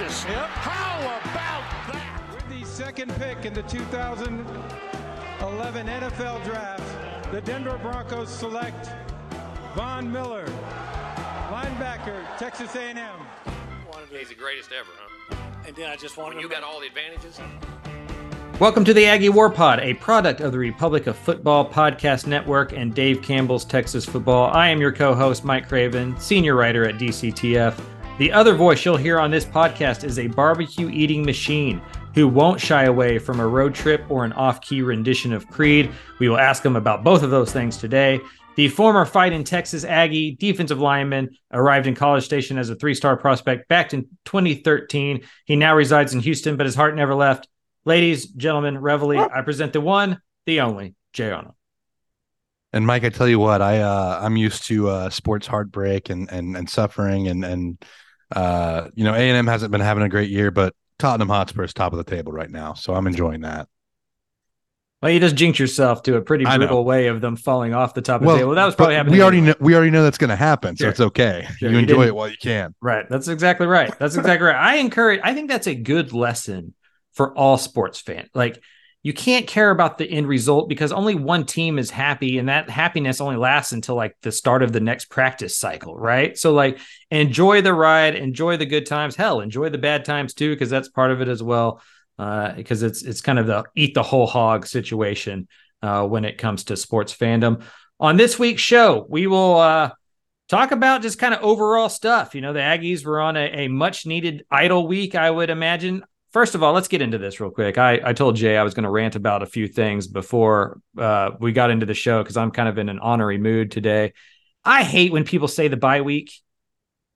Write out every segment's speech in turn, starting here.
delicious. Yep. How about that? With the second pick in the 2011 NFL Draft, the Denver Broncos select Von Miller, linebacker, Texas A&M. He's the greatest ever, huh? And then I just wanted When you to got all the advantages. Welcome to the Aggie War Pod, a product of the Republic of Football Podcast Network and Dave Campbell's Texas Football. I am your co host, Mike Craven, senior writer at DCTF. The other voice you'll hear on this podcast is a barbecue eating machine who won't shy away from a road trip or an off key rendition of Creed. We will ask him about both of those things today. The former fight in Texas Aggie defensive lineman arrived in College Station as a three star prospect back in 2013. He now resides in Houston, but his heart never left. Ladies, gentlemen, Reveille, I present the one, the only, Jay Arnold. And Mike, I tell you what, I uh, I'm used to uh, sports heartbreak and and and suffering, and and uh, you know, A and M hasn't been having a great year, but Tottenham Hotspur is top of the table right now, so I'm enjoying that. Well, you just jinx yourself to a pretty brutal way of them falling off the top of the table. That was probably happening. We already anyway. know we already know that's going to happen, so it's okay. Sure, you you enjoy didn't- it while you can. Right. That's exactly right. That's exactly right. I encourage, I think that's a good lesson for all sports fans. Like, you can't care about the end result because only one team is happy, and that happiness only lasts until like the start of the next practice cycle, right? So, like, enjoy the ride, enjoy the good times. Hell, enjoy the bad times too, because that's part of it as well. Uh, because it's it's kind of the eat the whole hog situation uh, when it comes to sports fandom. On this week's show, we will uh, talk about just kind of overall stuff. You know, the Aggies were on a, a much needed idle week, I would imagine. First of all, let's get into this real quick. I, I told Jay I was going to rant about a few things before uh, we got into the show because I'm kind of in an honorary mood today. I hate when people say the bye week.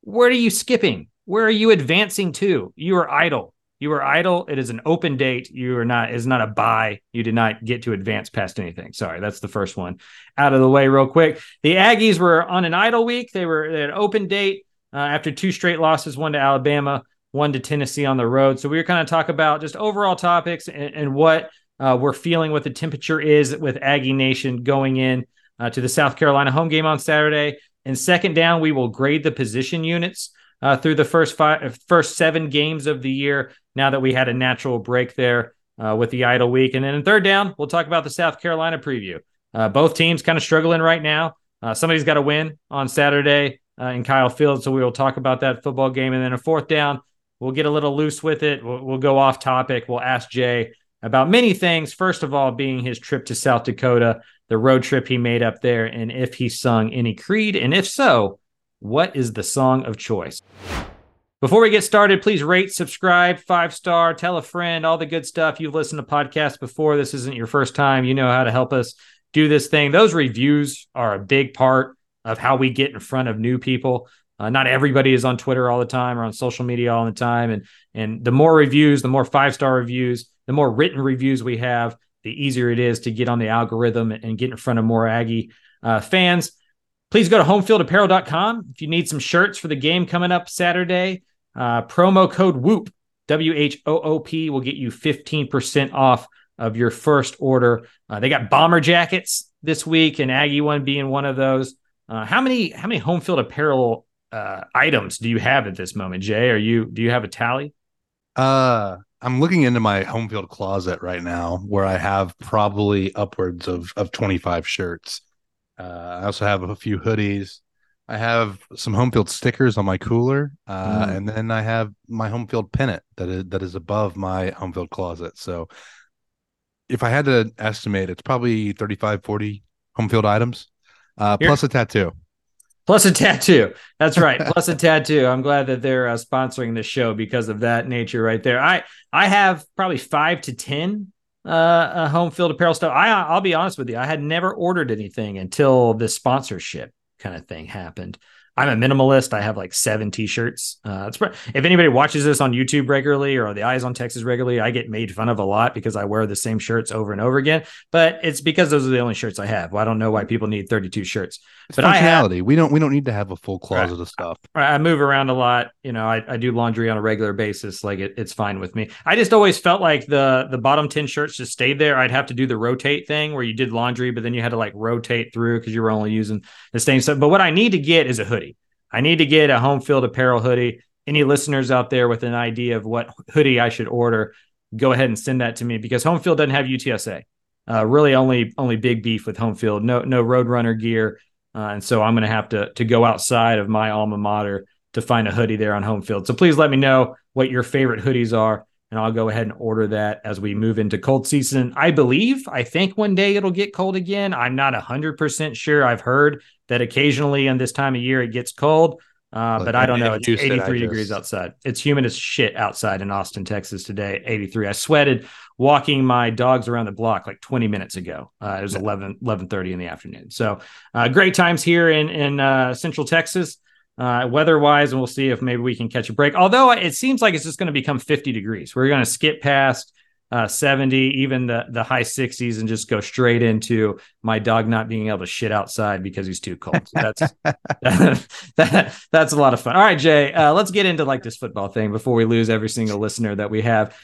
Where are you skipping? Where are you advancing to? You are idle. You are idle. It is an open date. You are not. Is not a bye. You did not get to advance past anything. Sorry, that's the first one out of the way real quick. The Aggies were on an idle week. They were at an open date uh, after two straight losses, one to Alabama, one to Tennessee on the road. So we were kind of talk about just overall topics and, and what uh, we're feeling, what the temperature is with Aggie Nation going in uh, to the South Carolina home game on Saturday. And second down, we will grade the position units uh, through the first five, first seven games of the year. Now that we had a natural break there uh, with the idle week, and then in third down, we'll talk about the South Carolina preview. Uh, both teams kind of struggling right now. Uh, somebody's got to win on Saturday in Kyle Field, so we will talk about that football game. And then a fourth down, we'll get a little loose with it. We'll, we'll go off topic. We'll ask Jay about many things. First of all, being his trip to South Dakota, the road trip he made up there, and if he sung any Creed, and if so, what is the song of choice? Before we get started, please rate, subscribe, five star, tell a friend, all the good stuff. You've listened to podcasts before. This isn't your first time. You know how to help us do this thing. Those reviews are a big part of how we get in front of new people. Uh, not everybody is on Twitter all the time or on social media all the time. And and the more reviews, the more five star reviews, the more written reviews we have, the easier it is to get on the algorithm and get in front of more Aggie uh, fans. Please go to homefieldapparel.com if you need some shirts for the game coming up Saturday. Uh, promo code WHOOP, W H O O P, will get you 15% off of your first order. Uh, they got bomber jackets this week, and Aggie one being one of those. Uh, how many how many home field apparel uh, items do you have at this moment, Jay? Are you do you have a tally? Uh, I'm looking into my home field closet right now, where I have probably upwards of of 25 shirts. Uh, I also have a few hoodies. I have some home field stickers on my cooler, uh, Mm. and then I have my home field pennant that is that is above my home field closet. So, if I had to estimate, it's probably 35, 40 home field items, uh, plus a tattoo. Plus a tattoo. That's right. Plus a tattoo. I'm glad that they're uh, sponsoring this show because of that nature right there. I I have probably five to ten uh, uh home field apparel stuff. I I'll be honest with you. I had never ordered anything until this sponsorship kind of thing happened. I'm a minimalist. I have like seven t-shirts. Uh, it's, if anybody watches this on YouTube regularly or the Eyes on Texas regularly, I get made fun of a lot because I wear the same shirts over and over again. But it's because those are the only shirts I have. Well, I don't know why people need 32 shirts. It's But I have- functionality. we don't we don't need to have a full closet of stuff. I move around a lot. You know, I, I do laundry on a regular basis. Like it, it's fine with me. I just always felt like the the bottom 10 shirts just stayed there. I'd have to do the rotate thing where you did laundry, but then you had to like rotate through because you were only using the same stuff. But what I need to get is a hoodie. I need to get a home field apparel hoodie. any listeners out there with an idea of what hoodie I should order, go ahead and send that to me because home field doesn't have UTSA. Uh, really, only only big beef with home field. No no Roadrunner gear, uh, and so I'm going to have to to go outside of my alma mater to find a hoodie there on home field. So please let me know what your favorite hoodies are, and I'll go ahead and order that as we move into cold season. I believe, I think one day it'll get cold again. I'm not 100% sure. I've heard that occasionally in this time of year it gets cold. Uh, but I don't know. It's 83 degrees outside. It's humid as shit outside in Austin, Texas today, 83. I sweated walking my dogs around the block like 20 minutes ago. Uh, it was 11, 11.30 in the afternoon. So uh, great times here in, in uh, Central Texas, uh, weather-wise, and we'll see if maybe we can catch a break. Although it seems like it's just going to become 50 degrees. We're going to skip past uh, 70, even the the high 60s, and just go straight into my dog not being able to shit outside because he's too cold. So that's that, that's a lot of fun. All right, Jay, uh, let's get into like this football thing before we lose every single listener that we have.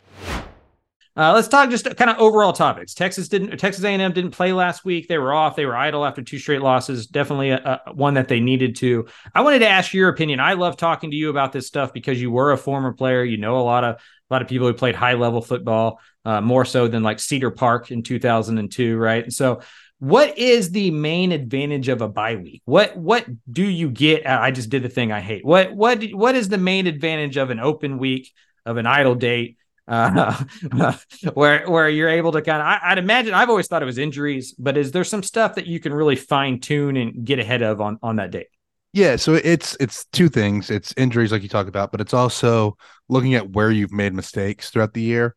Uh, let's talk just kind of overall topics. Texas didn't. Texas A&M didn't play last week. They were off. They were idle after two straight losses. Definitely a, a, one that they needed to. I wanted to ask your opinion. I love talking to you about this stuff because you were a former player. You know a lot of a lot of people who played high level football uh, more so than like Cedar Park in 2002, right? And so, what is the main advantage of a bye week? What what do you get? I just did the thing I hate. What what what is the main advantage of an open week of an idle date? Uh, where where you're able to kind of I, would imagine I've always thought it was injuries, but is there some stuff that you can really fine tune and get ahead of on on that date? Yeah, so it's it's two things. It's injuries like you talked about, but it's also looking at where you've made mistakes throughout the year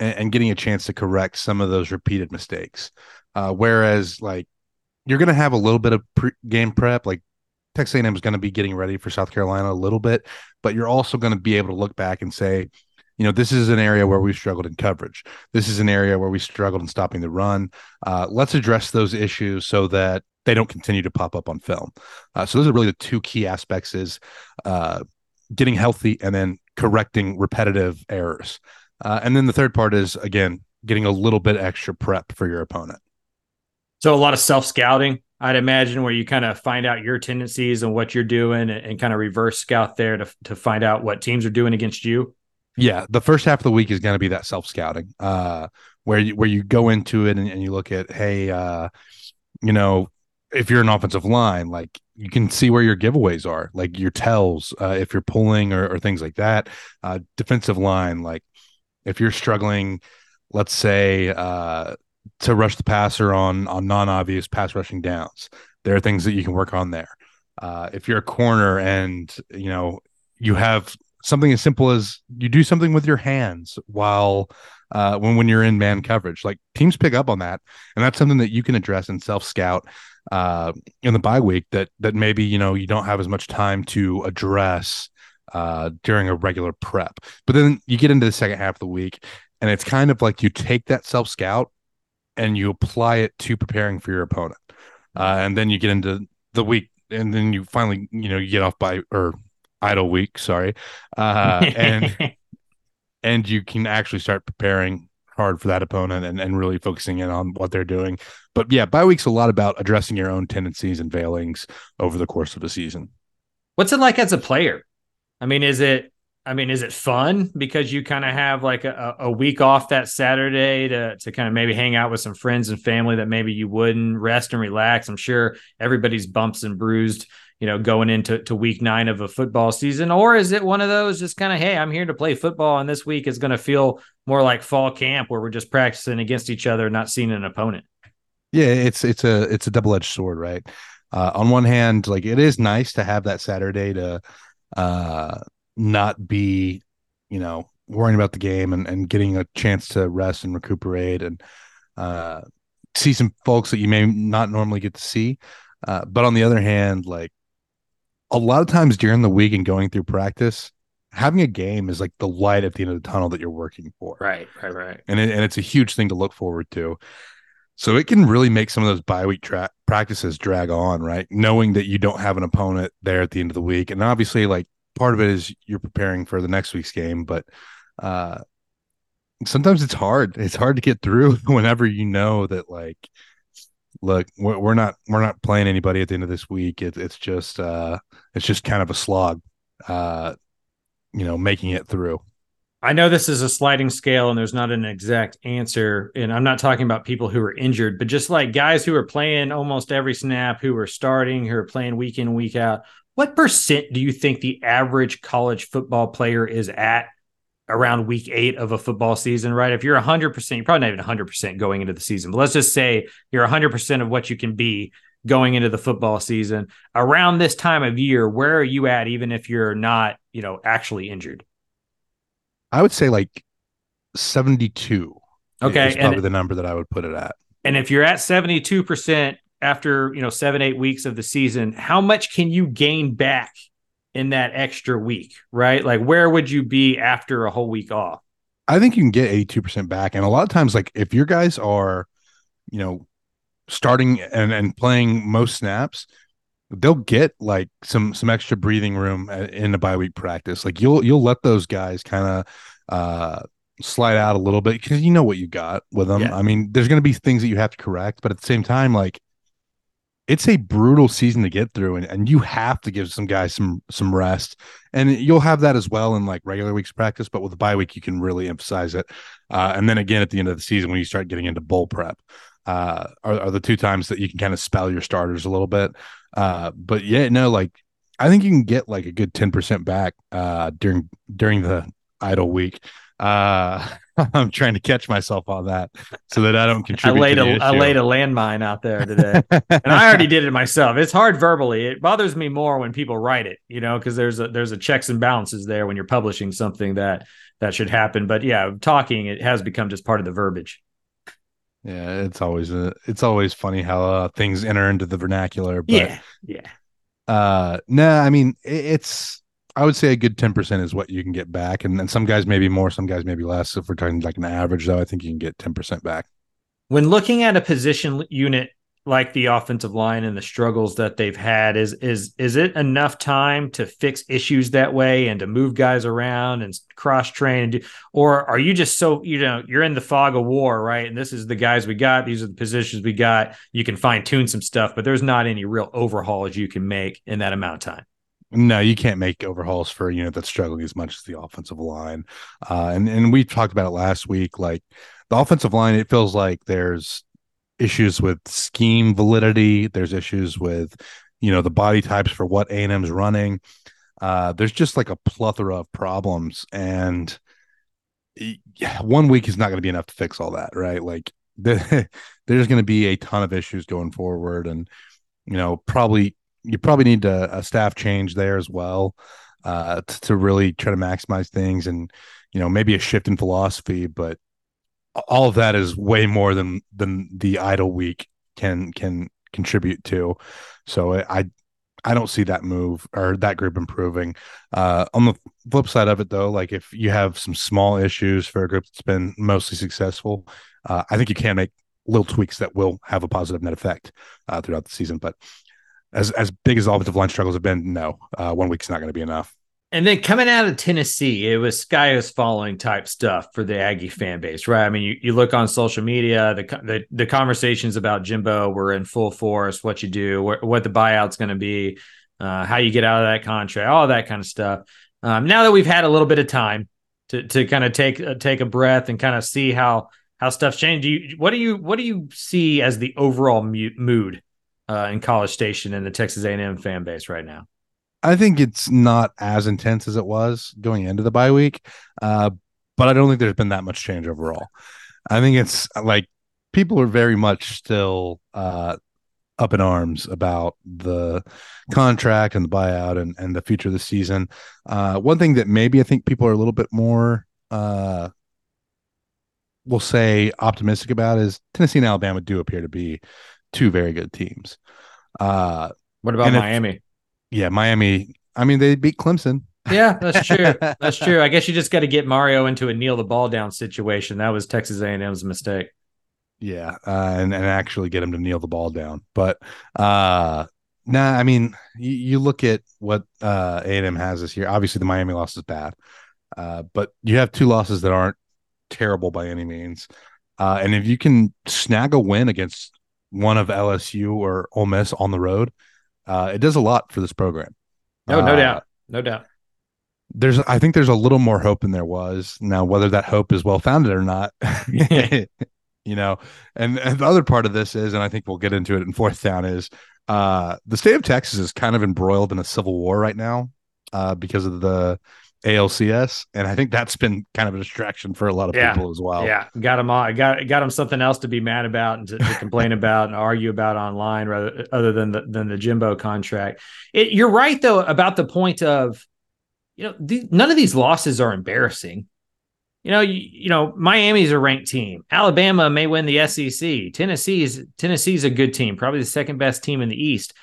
and, and getting a chance to correct some of those repeated mistakes. Uh, whereas, like, you're going to have a little bit of pre- game prep, like Texas A&M is going to be getting ready for South Carolina a little bit, but you're also going to be able to look back and say, you know, this is an area where we've struggled in coverage. This is an area where we struggled in stopping the run. Uh, let's address those issues so that they don't continue to pop up on film. Uh, so those are really the two key aspects: is uh, getting healthy and then correcting repetitive errors. Uh, and then the third part is again getting a little bit extra prep for your opponent. So a lot of self scouting, I'd imagine, where you kind of find out your tendencies and what you're doing, and, and, kind of reverse scout there to to find out what teams are doing against you. Yeah, the first half of the week is going to be that self scouting, uh, where you where you go into it and, and you look at, hey, uh, you know, if you're an offensive line, like you can see where your giveaways are, like your tells, uh, if you're pulling or, or things like that. Uh, defensive line, like if you're struggling, let's say, uh, to rush the passer on on non-obvious pass rushing downs, there are things that you can work on there. Uh, if you're a corner and you know you have something as simple as you do something with your hands while uh, when when you're in man coverage, like teams pick up on that, and that's something that you can address and self scout uh, in the bye week that that maybe you know you don't have as much time to address uh, during a regular prep. But then you get into the second half of the week, and it's kind of like you take that self scout and you apply it to preparing for your opponent, uh, and then you get into the week, and then you finally you know you get off bye or idle week, sorry, uh, and and you can actually start preparing hard for that opponent and, and really focusing in on what they're doing. But yeah, bye week's a lot about addressing your own tendencies and failings over the course of the season. What's it like as a player? I mean, is it I mean, is it fun because you kind of have like a, a week off that Saturday to to kind of maybe hang out with some friends and family that maybe you wouldn't rest and relax? I'm sure everybody's bumps and bruised, you know, going into to week nine of a football season, or is it one of those just kind of hey, I'm here to play football, and this week is going to feel more like fall camp where we're just practicing against each other, not seeing an opponent? Yeah, it's it's a it's a double edged sword, right? Uh, on one hand, like it is nice to have that Saturday to uh not be, you know, worrying about the game and, and getting a chance to rest and recuperate and uh, see some folks that you may not normally get to see. Uh, but on the other hand, like a lot of times during the week and going through practice, having a game is like the light at the end of the tunnel that you're working for. Right, right, right. And it, and it's a huge thing to look forward to. So it can really make some of those bye week tra- practices drag on, right? Knowing that you don't have an opponent there at the end of the week, and obviously, like part of it is you're preparing for the next week's game, but uh, sometimes it's hard. It's hard to get through whenever you know that like, look, we're, not we're not playing anybody at the end of this week. It, it's just uh, it's just kind of a slog. Uh, you know, making it through. I know this is a sliding scale and there's not an exact answer. And I'm not talking about people who are injured, but just like guys who are playing almost every snap, who are starting, who are playing week in, week out. What percent do you think the average college football player is at around week eight of a football season, right? If you're 100%, you're probably not even 100% going into the season, but let's just say you're 100% of what you can be going into the football season. Around this time of year, where are you at, even if you're not, you know, actually injured? I would say like 72. Okay. Is probably and, the number that I would put it at. And if you're at 72% after, you know, seven, eight weeks of the season, how much can you gain back in that extra week, right? Like where would you be after a whole week off? I think you can get 82% back. And a lot of times, like if your guys are, you know, starting and, and playing most snaps, they'll get like some some extra breathing room in the bye week practice. Like you'll you'll let those guys kind of uh slide out a little bit because you know what you got with them. Yeah. I mean, there's going to be things that you have to correct, but at the same time, like it's a brutal season to get through and, and you have to give some guys some some rest and you'll have that as well in like regular weeks practice but with the bye week you can really emphasize it uh, and then again at the end of the season when you start getting into bowl prep uh, are, are the two times that you can kind of spell your starters a little bit uh, but yeah no like i think you can get like a good 10% back uh, during during the idle week uh I'm trying to catch myself on that so that I don't contribute. I laid a I laid a landmine out there today, and I already did it myself. It's hard verbally. It bothers me more when people write it, you know, because there's a there's a checks and balances there when you're publishing something that that should happen. But yeah, talking it has become just part of the verbiage. Yeah, it's always a, it's always funny how uh, things enter into the vernacular. But, yeah, yeah. Uh, no, nah, I mean it, it's I would say a good 10% is what you can get back. And then some guys maybe more, some guys maybe less. If we're talking like an average, though, I think you can get 10% back. When looking at a position unit like the offensive line and the struggles that they've had, is is is it enough time to fix issues that way and to move guys around and cross train and do, or are you just so you know you're in the fog of war, right? And this is the guys we got, these are the positions we got. You can fine tune some stuff, but there's not any real overhauls you can make in that amount of time. No, you can't make overhauls for a unit that's struggling as much as the offensive line. Uh, and and we talked about it last week. Like the offensive line, it feels like there's issues with scheme validity. There's issues with you know the body types for what A and M's running. Uh, there's just like a plethora of problems, and yeah, one week is not going to be enough to fix all that, right? Like the, there's going to be a ton of issues going forward, and you know probably you probably need a, a staff change there as well uh, to really try to maximize things and you know maybe a shift in philosophy but all of that is way more than than the idle week can can contribute to. So i i don't see that move or that group improving. Uh on the flip side of it though like if you have some small issues for a group that's been mostly successful uh, i think you can make little tweaks that will have a positive net effect uh, throughout the season. But as as big as offensive line struggles have been, no, uh, one week's not going to be enough. And then coming out of Tennessee, it was sky is falling type stuff for the Aggie fan base, right? I mean, you, you look on social media, the, the the conversations about Jimbo were in full force. What you do, what, what the buyout's going to be, uh, how you get out of that contract, all that kind of stuff. Um, now that we've had a little bit of time to to kind of take uh, take a breath and kind of see how how stuff's changed, do you what do you what do you see as the overall mood uh, in College Station and the Texas A&M fan base right now? I think it's not as intense as it was going into the bye week, uh, but I don't think there's been that much change overall. I think it's like people are very much still uh, up in arms about the contract and the buyout and, and the future of the season. Uh, one thing that maybe I think people are a little bit more, uh, we'll say, optimistic about is Tennessee and Alabama do appear to be two very good teams. Uh, what about Miami? Yeah, Miami. I mean, they beat Clemson. Yeah, that's true. that's true. I guess you just got to get Mario into a kneel the ball down situation. That was Texas A&M's mistake. Yeah, uh, and and actually get him to kneel the ball down. But uh, nah, I mean, you, you look at what uh, A&M has this year. Obviously, the Miami loss is bad, uh, but you have two losses that aren't terrible by any means. Uh, and if you can snag a win against one of LSU or Ole Miss on the road, uh, it does a lot for this program. No, no uh, doubt, no doubt. there's I think there's a little more hope than there was. Now, whether that hope is well founded or not, you know, and, and the other part of this is, and I think we'll get into it in fourth down, is uh the state of Texas is kind of embroiled in a civil war right now uh because of the ALCS, and I think that's been kind of a distraction for a lot of Yeah. people as well. Yeah, got them all. Got got him something else to be mad about and to, to complain about and argue about online, rather other than the than the Jimbo contract. It, you're right though about the point of, you know, the, none of these losses are embarrassing. You know, you, you know, Miami's a ranked team. Alabama may win the SEC. Tennessee's Tennessee's a good team, probably the second best team in the East.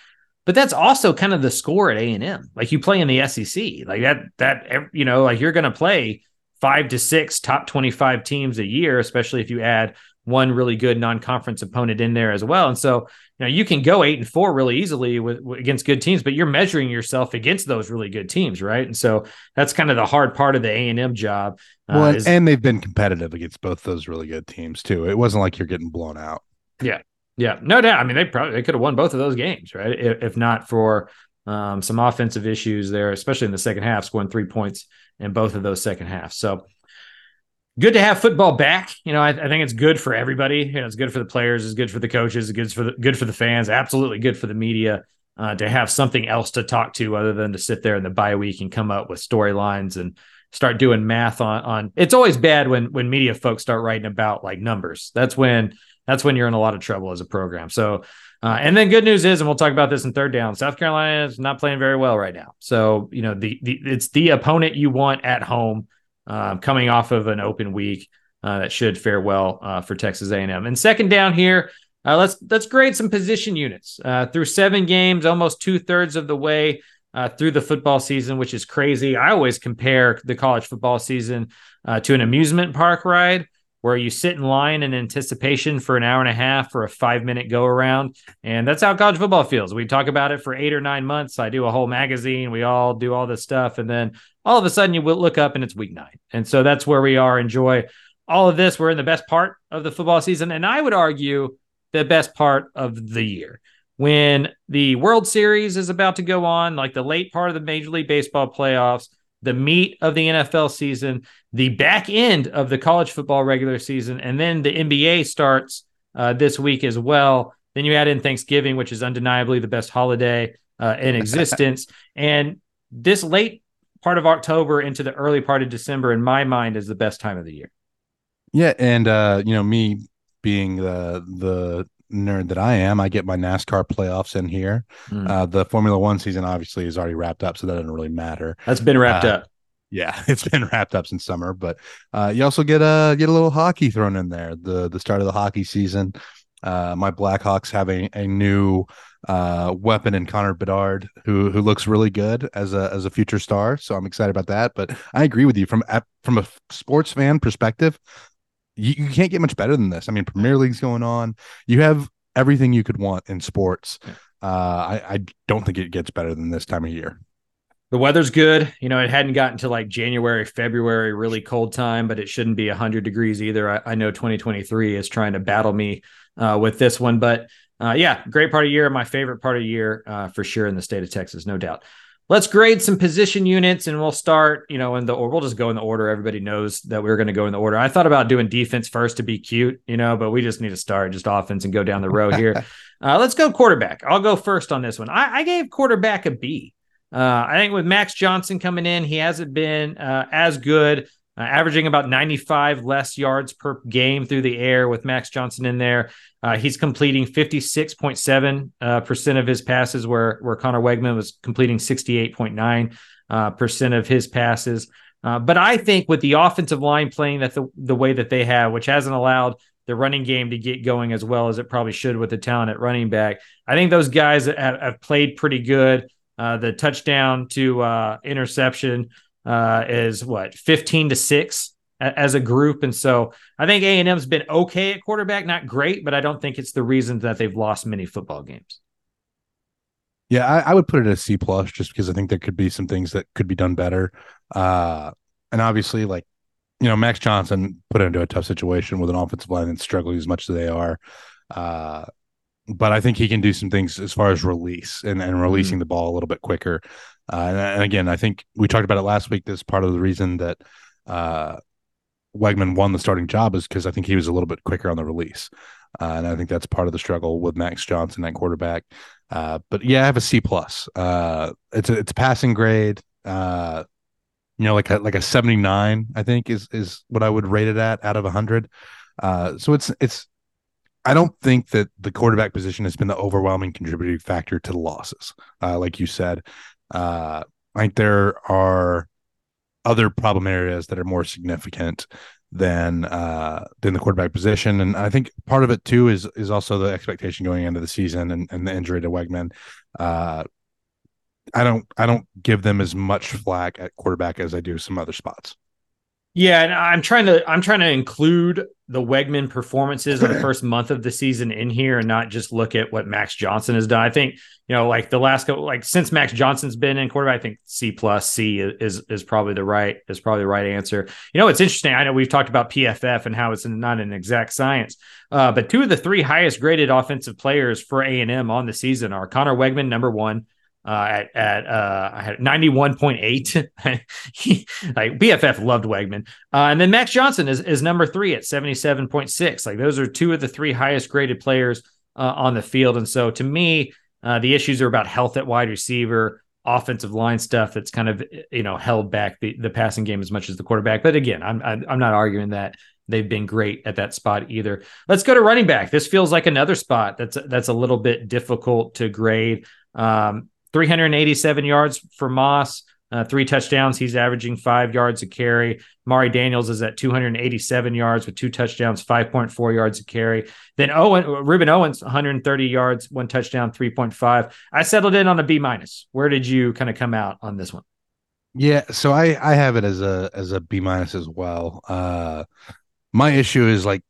But that's also kind of the score at A and M. Like you play in the SEC, like that. That you know, like you're going to play five to six top 25 teams a year, especially if you add one really good non-conference opponent in there as well. And so, you know, you can go eight and four really easily with, against good teams, but you're measuring yourself against those really good teams, right? And so that's kind of the hard part of the A and M job. uh, Well, and, is- and they've been competitive against both those really good teams too. It wasn't like you're getting blown out. Yeah, no doubt. I mean, they probably they could have won both of those games, right? If, if not for um, some offensive issues there, especially in the second half, scoring three points in both of those second halves. So good to have football back. You know, I, I think it's good for everybody. You know, it's good for the players, it's good for the coaches, it's good for the good for the fans, absolutely good for the media uh, to have something else to talk to other than to sit there in the bye week and come up with storylines and start doing math on on. It's always bad when when media folks start writing about like numbers. That's when that's when you're in a lot of trouble as a program. So, uh, and then good news is, and we'll talk about this in third down. South Carolina is not playing very well right now. So, you know, the, the it's the opponent you want at home, um, coming off of an open week uh, that should fare well uh, for Texas A&M. And second down here, uh, let's let's grade some position units uh, through seven games, almost two thirds of the way uh, through the football season, which is crazy. I always compare the college football season uh, to an amusement park ride where you sit in line in anticipation for an hour and a half for a five minute go around. And that's how college football feels. We talk about it for eight or nine months. I do a whole magazine. We all do all this stuff. And then all of a sudden you will look up and it's week nine. And so that's where we are. Enjoy all of this. We're in the best part of the football season. And I would argue the best part of the year. When the World Series is about to go on, like the late part of the Major League Baseball playoffs, the meat of the NFL season, the back end of the college football regular season, and then the NBA starts uh, this week as well. Then you add in Thanksgiving, which is undeniably the best holiday uh, in existence. and this late part of October into the early part of December, in my mind, is the best time of the year. Yeah, and uh, you know, me being the the nerd that I am, I get my NASCAR playoffs in here. Mm. Uh, the Formula One season obviously is already wrapped up, so that doesn't really matter. That's been wrapped uh, up. Yeah, it's been wrapped up since summer, but uh, you also get a get a little hockey thrown in there. The the start of the hockey season. Uh, my Blackhawks have a, a new uh, weapon in Connor Bedard, who who looks really good as a as a future star. So I'm excited about that. But I agree with you from from a sports fan perspective. You, you can't get much better than this. I mean, Premier League's going on. You have everything you could want in sports. Uh, I, I don't think it gets better than this time of year. The weather's good. You know, it hadn't gotten to like January, February, really cold time, but it shouldn't be 100 degrees either. I, I know 2023 is trying to battle me uh, with this one, but uh, yeah, great part of year. My favorite part of year uh, for sure in the state of Texas, no doubt. Let's grade some position units and we'll start, you know, in the or we'll just go in the order. Everybody knows that we are going to go in the order. I thought about doing defense first to be cute, you know, but we just need to start just offense and go down the road here. uh, let's go quarterback. I'll go first on this one. I, I gave quarterback a B. Uh, I think with Max Johnson coming in, he hasn't been uh, as good, uh, averaging about 95 less yards per game through the air with Max Johnson in there. Uh, he's completing 56.7 uh, percent of his passes, where where Conner Weigman was completing 68.9 uh, percent of his passes. Uh, but I think with the offensive line playing that the, the way that they have, which hasn't allowed the running game to get going as well as it probably should with the talent at running back, I think those guys have, have played pretty good. Uh, the touchdown to interception uh, is what 15 to six a- as a group, and so I think A and M's been okay at quarterback, not great, but I don't think it's the reason that they've lost many football games. Yeah, I, I would put it at C plus just because I think there could be some things that could be done better. Uh, and obviously, like you know, Max Johnson put into a tough situation with an offensive line that's struggling as much as they are. Uh, but I think he can do some things as far as release and, and releasing the ball a little bit quicker. Uh, and, again, I think we talked about it last week. This part of the reason that uh, Weigman won the starting job is because I think he was a little bit quicker on the release. Uh, and I think that's part of the struggle with Max Johnson at quarterback. Uh, but yeah, I have a C plus. Uh, it's a it's a passing grade. Uh, you know, like a like a seventy nine, I think is is what I would rate it at out of hundred. Uh, so it's it's. I don't think that the quarterback position has been the overwhelming contributing factor to the losses. Like you said, uh, think there are other problem areas that are more significant than uh than the quarterback position. And I think part of it too is is also the expectation going into the season and, and the injury to Weigman. Uh I don't I don't give them as much flack at quarterback as I do some other spots. Yeah, and I'm trying to I'm trying to include the Weigman performances of the first month of the season in here and not just look at what Max Johnson has done. I think, you know, like the last couple like since Max Johnson's been in quarterback, I think C plus C is is probably the right is probably the right answer. You know, it's interesting. I know we've talked about PFF and how it's not an exact science. Uh, but two of the three highest graded offensive players for A&M on the season are Conner Weigman, number one, uh, at at uh, I had 91.8. like PFF loved Weigman. Uh, and then Max Johnson is, is number three at 77.6. Like those are two of the three highest graded players uh, on the field. And so to me, uh, the issues are about health at wide receiver, offensive line stuff that's kind of you know held back the, the passing game as much as the quarterback. But again, I'm I'm not arguing that they've been great at that spot either. Let's go to running back. This feels like another spot that's that's a little bit difficult to grade. Um, 387 yards for Moss, uh, three touchdowns. He's averaging five yards a carry. Mari Daniels is at 287 yards with two touchdowns, 5.4 yards a carry. Then Owen, Rueben Owens, 130 yards, one touchdown, 3.5. I settled in on a B minus. Where did you kind of come out on this one? Yeah, so I I have it as a as a B minus as well. Uh, my issue is like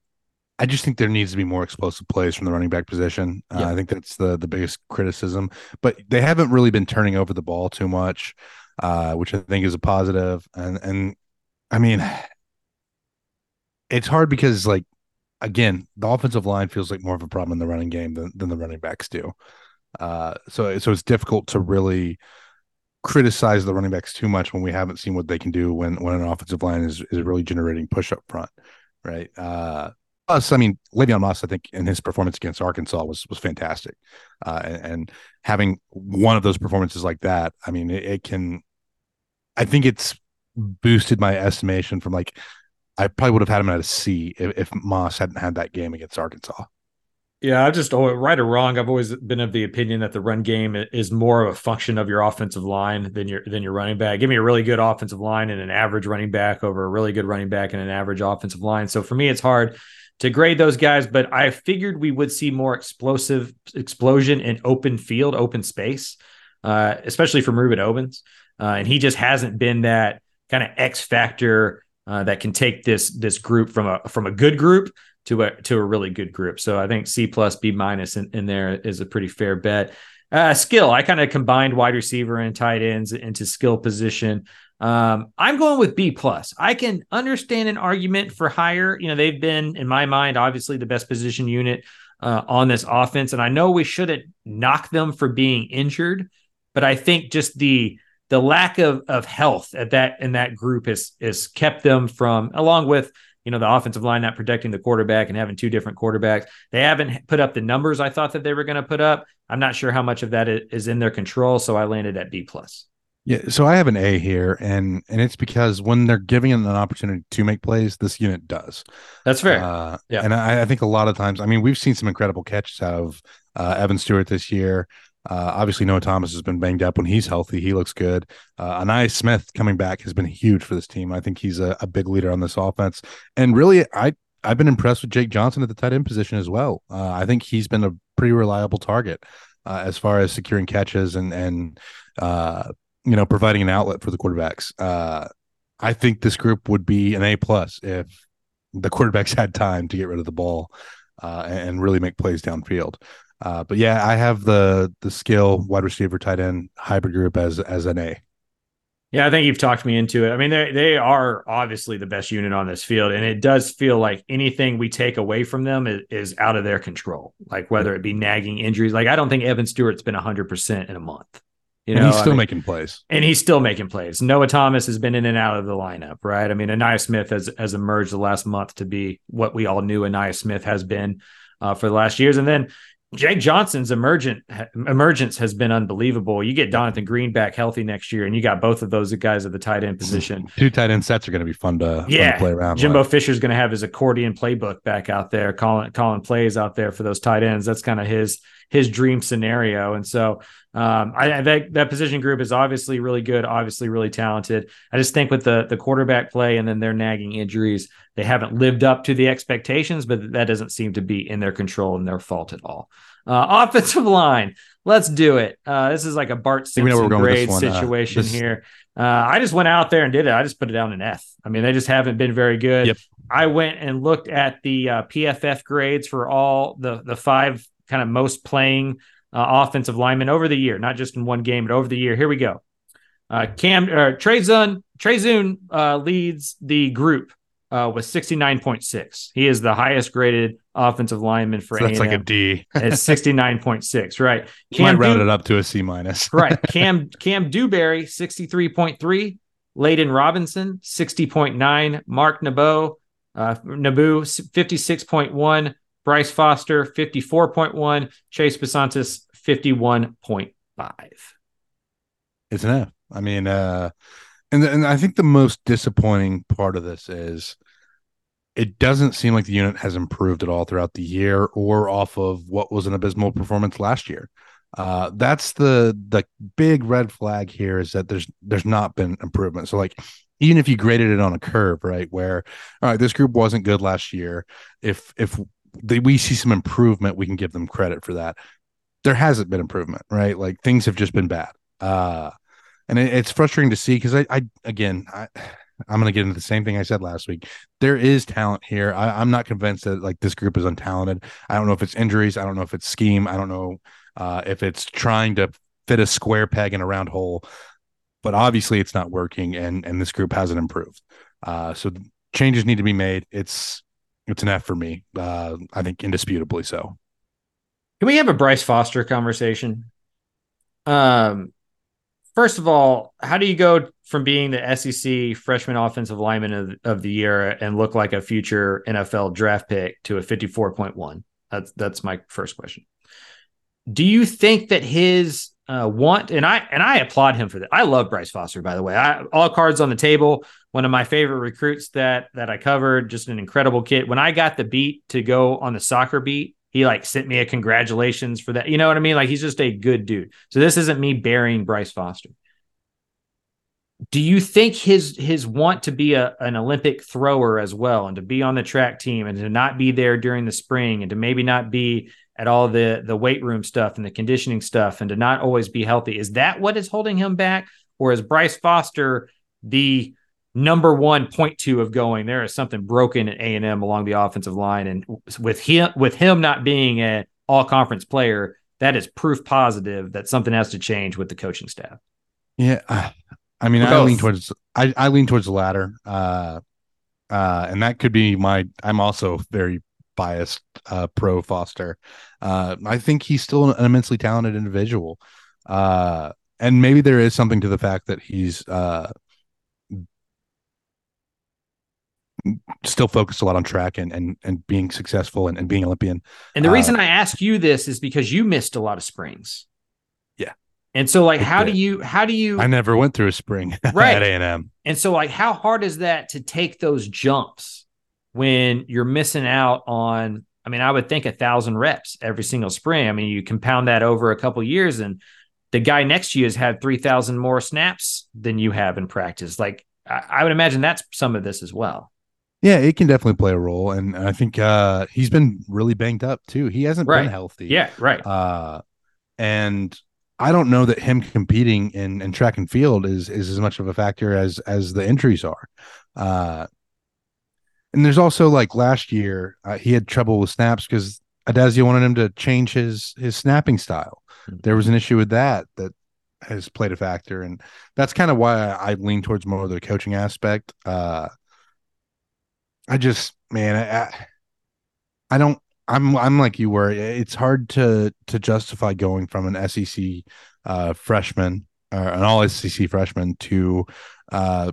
I just think there needs to be more explosive plays from the running back position. Uh, yeah. I think that's the the biggest criticism. But they haven't really been turning over the ball too much, uh, which I think is a positive. And and I mean, it's hard because like again, the offensive line feels like more of a problem in the running game than, than the running backs do. Uh, so so it's difficult to really criticize the running backs too much when we haven't seen what they can do when when an offensive line is is really generating push up front, right? Plus, I mean, Le'Veon Moss, I think, in his performance against Arkansas was was fantastic, uh, and, and, having one of those performances like that, I mean, it, it, can. I think it's boosted my estimation from like I probably would have had him at a C if, if Moss hadn't had that game against Arkansas. Yeah, I just oh, right or wrong, I've always been of the opinion that the run game is more of a function of your offensive line than your than your running back. Give me a really good offensive line and an average running back over a really good running back and an average offensive line. So for me, it's hard to grade those guys, but I figured we would see more explosive explosion in open field, open space, uh, especially from Rueben Owens. Uh, and he just hasn't been that kind of X factor uh, that can take this this group from a from a good group to a to a really good group. So I think C plus B minus in, in there is a pretty fair bet. Uh, skill, I kind of combined wide receiver and tight ends into skill position. Um, I'm going with B plus. I can understand an argument for higher. You know, they've been, in my mind, obviously the best position unit uh, on this offense, and I know we shouldn't knock them for being injured, but I think just the the lack of of health at that in that group has has kept them from, along with you know the offensive line not protecting the quarterback and having two different quarterbacks. They haven't put up the numbers I thought that they were going to put up. I'm not sure how much of that is in their control, so I landed at B plus. Yeah, so I have an A here, and and it's because when they're giving an opportunity to make plays, this unit does. That's fair. Uh, yeah, and I, I, think a lot of times, I mean, we've seen some incredible catches out of uh, Evan Stewart this year. Uh, obviously, Noah Thomas has been banged up. When he's healthy, he looks good. Uh, Ainias Smith coming back has been huge for this team. I think he's a, a big leader on this offense, and really, I I've been impressed with Jake Johnson at the tight end position as well. Uh, I think he's been a pretty reliable target uh, as far as securing catches and and uh, you know, providing an outlet for the quarterbacks. Uh, I think this group would be an A plus if the quarterbacks had time to get rid of the ball uh, and really make plays downfield. Uh, but yeah, I have the the skill wide receiver tight end hybrid group as as an A. Yeah, I think you've talked me into it. I mean, they they are obviously the best unit on this field, and it does feel like anything we take away from them is, is out of their control. Like whether it be nagging injuries, like I don't think Evan Stewart's been hundred percent in a month. You and know, he's I still mean- making plays. and he's still making plays. Noah Thomas has been in and out of the lineup, right? I mean, Ainias Smith has has emerged the last month to be what we all knew Ainias Smith has been uh, for the last years, and then Jake Johnson's emergent emergence has been unbelievable. You get Donovan Green back healthy next year, and you got both of those guys at the tight end position. Two tight end sets are going to be fun to, fun to Yeah, play around. With Jimbo with. Fisher's going to have his accordion playbook back out there, calling calling plays out there for those tight ends. That's kind of his his dream scenario. And so, um, I, that that position group is obviously really good, obviously really talented. I just think with the the quarterback play and then their nagging injuries, they haven't lived up to the expectations. But that doesn't seem to be in their control and their fault at all. Uh, offensive line, let's do it. Uh, this is like a Bart Simpson we're going with grade. Uh, situation this- here. Uh, I just went out there and did it. I just put it down an F. I mean, they just haven't been very good. Yep. I went and looked at the uh, PFF grades for all the the five kind of most playing uh, offensive linemen over the year, not just in one game, but over the year. Here we go. Uh, Kam or Trey Zuhn Trey Zuhn uh, leads the group uh, with sixty nine point six. He is the highest graded offensive lineman for So that's like a A&M D. at sixty nine point six. Right. Might round Du- it up to a C minus. right. Kam Kam Dewberry, 63.3. Layden Robinson, 60.9. Mark Nabou, uh, Nabou, 56.1. Bryce Foster, 54.1. Chase Bisontis, 51.5. It's an I mean, uh, and and I think the most disappointing part of this is it doesn't seem like the unit has improved at all throughout the year or off of what was an abysmal performance last year. Uh, that's the the big red flag here is that there's there's not been improvement. So like even if you graded it on a curve, right, where all right, this group wasn't good last year. If if they, we see some improvement, we can give them credit for that. There hasn't been improvement, right? Like things have just been bad. Uh, and it, it's frustrating to see because I, I again I I'm gonna get into the same thing I said last week. There is talent here. I, I'm not convinced that like this group is untalented. I don't know if it's injuries. I don't know if it's scheme. I don't know uh, if it's trying to fit a square peg in a round hole. But obviously, it's not working, and and this group hasn't improved. Uh, so changes need to be made. It's it's an F for me. Uh, I think indisputably so. Can we have a Bryce Foster conversation? Um, first of all, how do you go from being the SEC freshman offensive lineman of, of the year and look like a future NFL draft pick to a 54.1? That's that's my first question. Do you think that his uh, want and I and I applaud him for that. I love Bryce Foster, by the way. I, all cards on the table. One of my favorite recruits that that I covered. Just an incredible kid. When I got the beat to go on the soccer beat, he like sent me a congratulations for that. You know what I mean? Like he's just a good dude. So this isn't me burying Bryce Foster. Do you think his his want to be a, an Olympic thrower as well and to be on the track team and to not be there during the spring and to maybe not be at all the the weight room stuff and the conditioning stuff and to not always be healthy is that what is holding him back or is Bryce Foster the number one point two of going there is something broken at A&M along the offensive line and with him with him not being an all conference player that is proof positive that something has to change with the coaching staff Yeah, uh, I mean, I lean towards I, I lean towards the latter, uh, uh, and that could be my. I'm also very biased uh, pro Foster. Uh, I think he's still an immensely talented individual, uh, and maybe there is something to the fact that he's uh, still focused a lot on track and and and being successful and, and being Olympian. And the Uh, reason I ask you this is because you missed a lot of springs. Yeah. And so like how do you how do you I never went through a spring Right. at A and M. and so like how hard is that to take those jumps when you're missing out on I mean I would think a thousand reps every single spring. I mean you compound that over a couple years and the guy next to you has had 3000 more snaps than you have in practice. Like I, I would imagine that's some of this as well. Yeah, it can definitely play a role, and I think uh, he's been really banged up too. He hasn't Right. been healthy. Yeah, right. uh, and I don't know that him competing in, in track and field is is as much of a factor as as the injuries are. Uh, and there's also like last year uh, he had trouble with snaps because Addazio wanted him to change his his snapping style. Hmm. There was an issue with that that has played a factor, and that's kind of why I, I lean towards more of the coaching aspect. Uh, I just man, I, I- don't I'm I'm like you were. It's hard to to justify going from an SEC uh, freshman or an all SEC freshman to uh,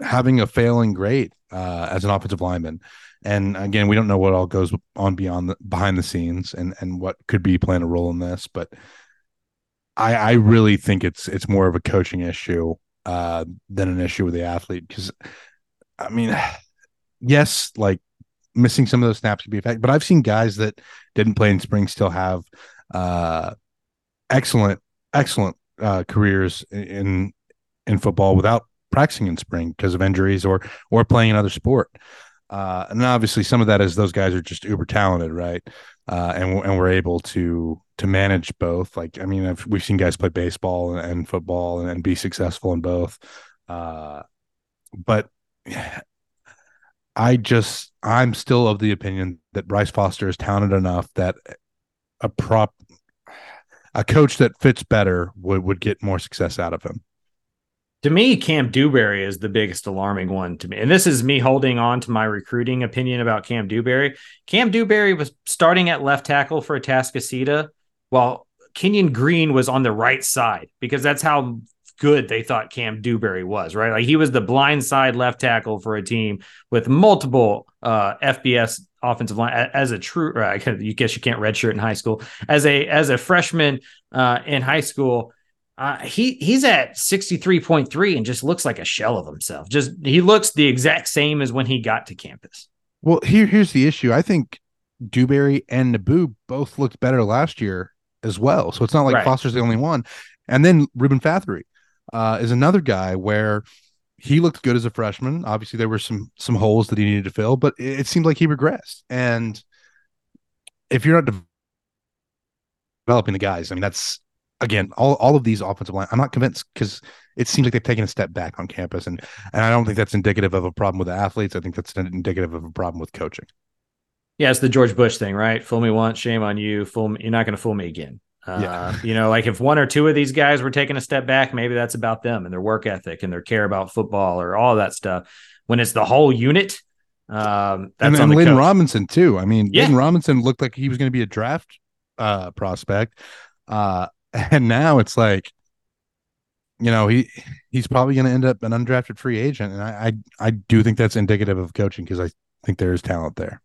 having a failing grade uh, as an offensive lineman. And again, we don't know what all goes on beyond the behind the scenes and and what could be playing a role in this, but I I really think it's it's more of a coaching issue uh, than an issue with the athlete because I mean, yes, like missing some of those snaps could be a fact, but I've seen guys that didn't play in spring still have uh, excellent excellent uh, careers in in football without practicing in spring because of injuries or or playing another sport. Uh, and obviously, some of that is those guys are just uber talented, right? Uh, and and we're able to to manage both. Like, I mean, I've, we've seen guys play baseball and, and football and, and, be successful in both. Uh, but I just, I'm still of the opinion that Bryce Foster is talented enough that a prop, a coach that fits better would would get more success out of him. To me, Kam Dewberry is the biggest alarming one to me. And this is me holding on to my recruiting opinion about Kam Dewberry. Kam Dewberry was starting at left tackle for Atascocita while Kenyon Green was on the right side because that's how good they thought Kam Dewberry was, right? Like he was the blind side left tackle for a team with multiple uh, FBS offensive line as a true. Uh, you guess you can't redshirt in high school as a as a freshman uh, in high school. Uh, he he's at 63.3 and just looks like a shell of himself. Just he looks the exact same as when he got to campus. Well, here here's the issue. I think Dewberry and Nabou both looked better last year as well. So it's not like right. Foster's the only one. And then Reuben Fatheree uh, is another guy where he looked good as a freshman. Obviously, there were some some holes that he needed to fill, but it, it seemed like he regressed. And if you're not developing the guys, I mean, that's again, all, all of these offensive line, I'm not convinced because it seems like they've taken a step back on campus. And, and I don't think that's indicative of a problem with the athletes. I think that's indicative of a problem with coaching. Yeah, it's the George Bush thing, right? Fool me once, shame on you. Fool me, you're not going to fool me again. Uh, yeah. you know, like if one or two of these guys were taking a step back, maybe that's about them and their work ethic and their care about football or all that stuff. When it's the whole unit, um, that's and, and Lynn Robinson too. I mean, yeah. Lynn Robinson looked like he was going to be a draft uh, prospect. Uh, and now it's like you know he he's probably going to end up an undrafted free agent and I, I i, do think that's indicative of coaching because i think there is talent there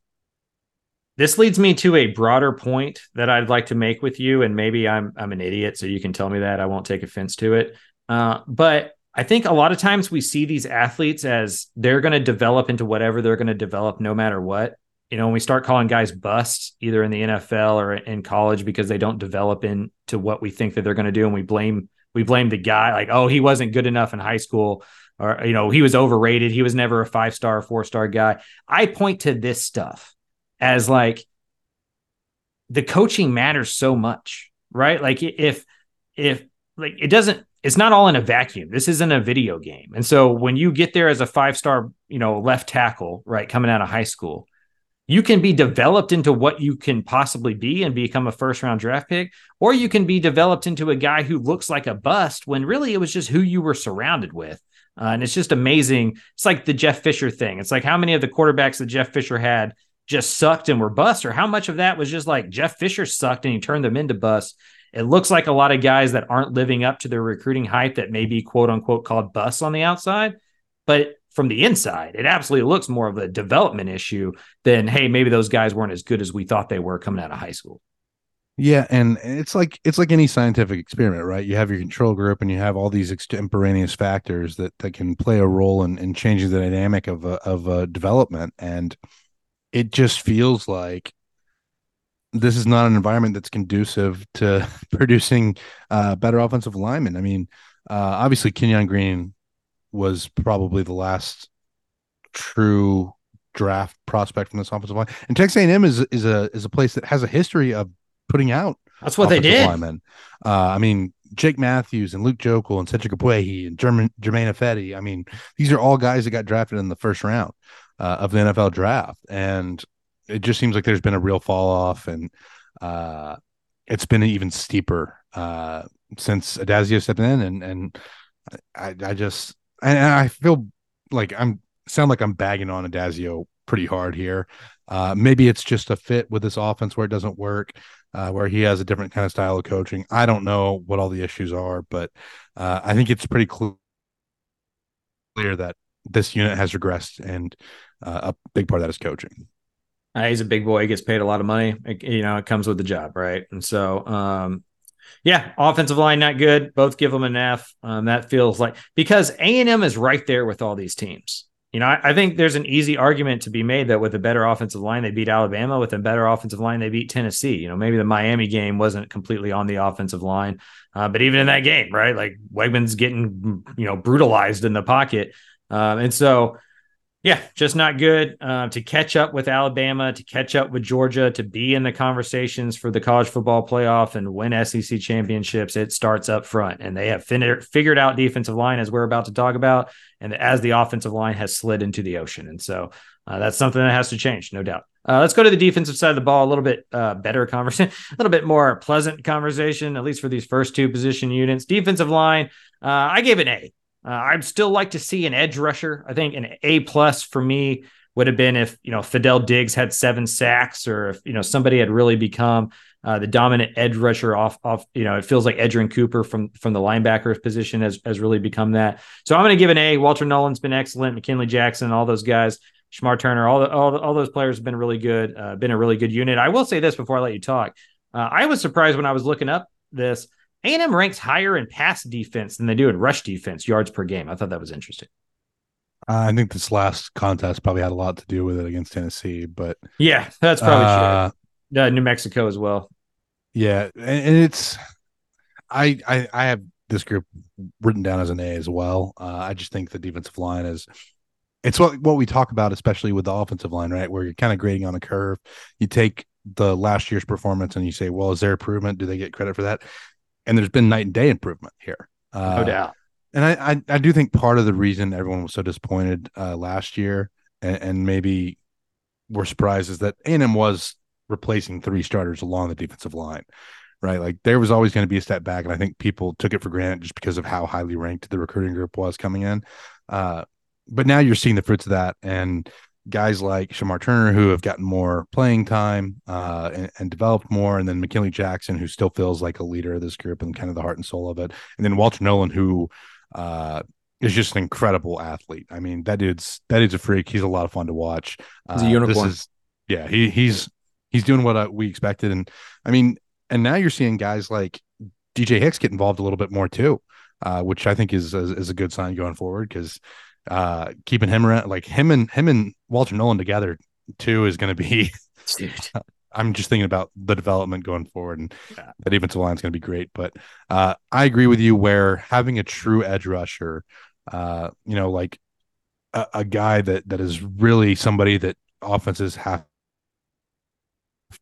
this leads me to a broader point that i'd like to make with you and maybe i'm i'm an idiot so you can tell me that. I won't take offense to it. Uh, but i think a lot of times we see these athletes as they're going to develop into whatever they're going to develop no matter what. You know, when we start calling guys busts either in the NFL or in college because they don't develop into what we think that they're going to do, and we blame we blame the guy like, oh, he wasn't good enough in high school, or you know, he was overrated, he was never a five star, four star guy. I point to this stuff as like the coaching matters so much, right? Like if if like it doesn't it's not all in a vacuum. This isn't a video game. And so when you get there as a five star, you know, left tackle, right, coming out of high school, you can be developed into what you can possibly be and become a first round draft pick, or you can be developed into a guy who looks like a bust when really it was just who you were surrounded with. Uh, and it's just amazing. It's like the Jeff Fisher thing. It's like how many of the quarterbacks that Jeff Fisher had just sucked and were bust, or how much of that was just like Jeff Fisher sucked and he turned them into bust. It looks like a lot of guys that aren't living up to their recruiting hype that may be quote unquote called bust on the outside. But from the inside, it absolutely looks more of a development issue than, hey, maybe those guys weren't as good as we thought they were coming out of high school. Yeah, and it's like it's like any scientific experiment, right? You have your control group, and you have all these extemporaneous factors that that can play a role in, in changing the dynamic of a, of a development, and it just feels like this is not an environment that's conducive to producing uh, better offensive linemen. I mean, uh, obviously Kenyon Green was probably the last true draft prospect from this offensive line. And Texas A&M is is a is a place that has a history of putting out. That's what they did. Linemen. Uh, I mean, Jake Matthews and Luke Joeckel and Cedric Ogbuehi and German, Germain Ifedi. I mean, these are all guys that got drafted in the first round uh, of the NFL draft, and it just seems like there's been a real fall off, and uh, it's been even steeper uh, since Addazio stepped in, and and I, I just and I feel like I'm sound like I'm bagging on Addazio pretty hard here. Uh, maybe it's just a fit with this offense where it doesn't work, uh, where he has a different kind of style of coaching. I don't know what all the issues are, but uh, I think it's pretty clear that this unit has regressed, and uh, a big part of that is coaching. Uh, he's a big boy. He gets paid a lot of money. It, you know, it comes with the job, right? And so, um, yeah, offensive line not good. Both give them an F. Um, that feels like because A and M is right there with all these teams. You know, I, I, think there's an easy argument to be made that with a better offensive line, they beat Alabama. With a better offensive line, they beat Tennessee. You know, maybe the Miami game wasn't completely on the offensive line, uh, but even in that game, right? Like Weigman's getting you know brutalized in the pocket, um, and so yeah, just not good uh, to catch up with Alabama, to catch up with Georgia, to be in the conversations for the college football playoff and win SEC championships. It starts up front, and they have fin- figured out defensive line as we're about to talk about, and as the offensive line has slid into the ocean, and so uh, that's something that has to change, no doubt. Uh, let's go to the defensive side of the ball. A little bit uh, better conversation, a little bit more pleasant conversation, at least for these first two position units. Defensive line, uh, I gave an A. Uh, I'd still like to see an edge rusher. I think an A plus for me would have been if you know Fadil Diggs had seven sacks, or if you know somebody had really become uh, the dominant edge rusher off off. You know, it feels like Edgerrin Cooper from from the linebacker position has has really become that. So I'm going to give an A. Walter Nolen's been excellent. McKinley Jackson, all those guys. Shamar Turner, all the, all, all those players have been really good. Uh, been a really good unit. I will say this before I let you talk. Uh, I was surprised when I was looking up this. A&M ranks higher in pass defense than they do in rush defense, yards per game. I thought that was interesting. Uh, I think this last contest probably had a lot to do with it against Tennessee, but yeah, that's probably uh, true. Uh, New Mexico as well. Yeah, and, and it's I, I I have this group written down as an A as well. Uh, I just think the defensive line is it's what what we talk about, especially with the offensive line, right? Where you're kind of grading on a curve. You take the last year's performance and you say, well, is there improvement? Do they get credit for that? And there's been night and day improvement here. Uh, no doubt. And I, I, I do think part of the reason everyone was so disappointed uh, last year, and, and maybe we're surprised, is that A&M was replacing three starters along the defensive line, right? Like there was always going to be a step back, and I think people took it for granted just because of how highly ranked the recruiting group was coming in. Uh, but now you're seeing the fruits of that, and guys like Shamar Turner who have gotten more playing time uh, and, and, developed more, and then McKinley Jackson who still feels like a leader of this group and kind of the heart and soul of it, and then Walter Nolen who uh, is just an incredible athlete. I mean that dude's that dude's a freak. He's a lot of fun to watch. He's a uh, unicorn. Is, yeah, he he's he's doing what uh, we expected, and I mean, and now you're seeing guys like DJ Hicks get involved a little bit more too. Uh, which I think is, is, is a good sign going forward because uh, keeping him around, like him and him and Walter Nolen together too is going to be. Dude. I'm just thinking about the development going forward, and yeah. that defensive line is going to be great. But uh, I agree with you where having a true edge rusher, uh, you know, like a, a, guy that that is really somebody that offenses have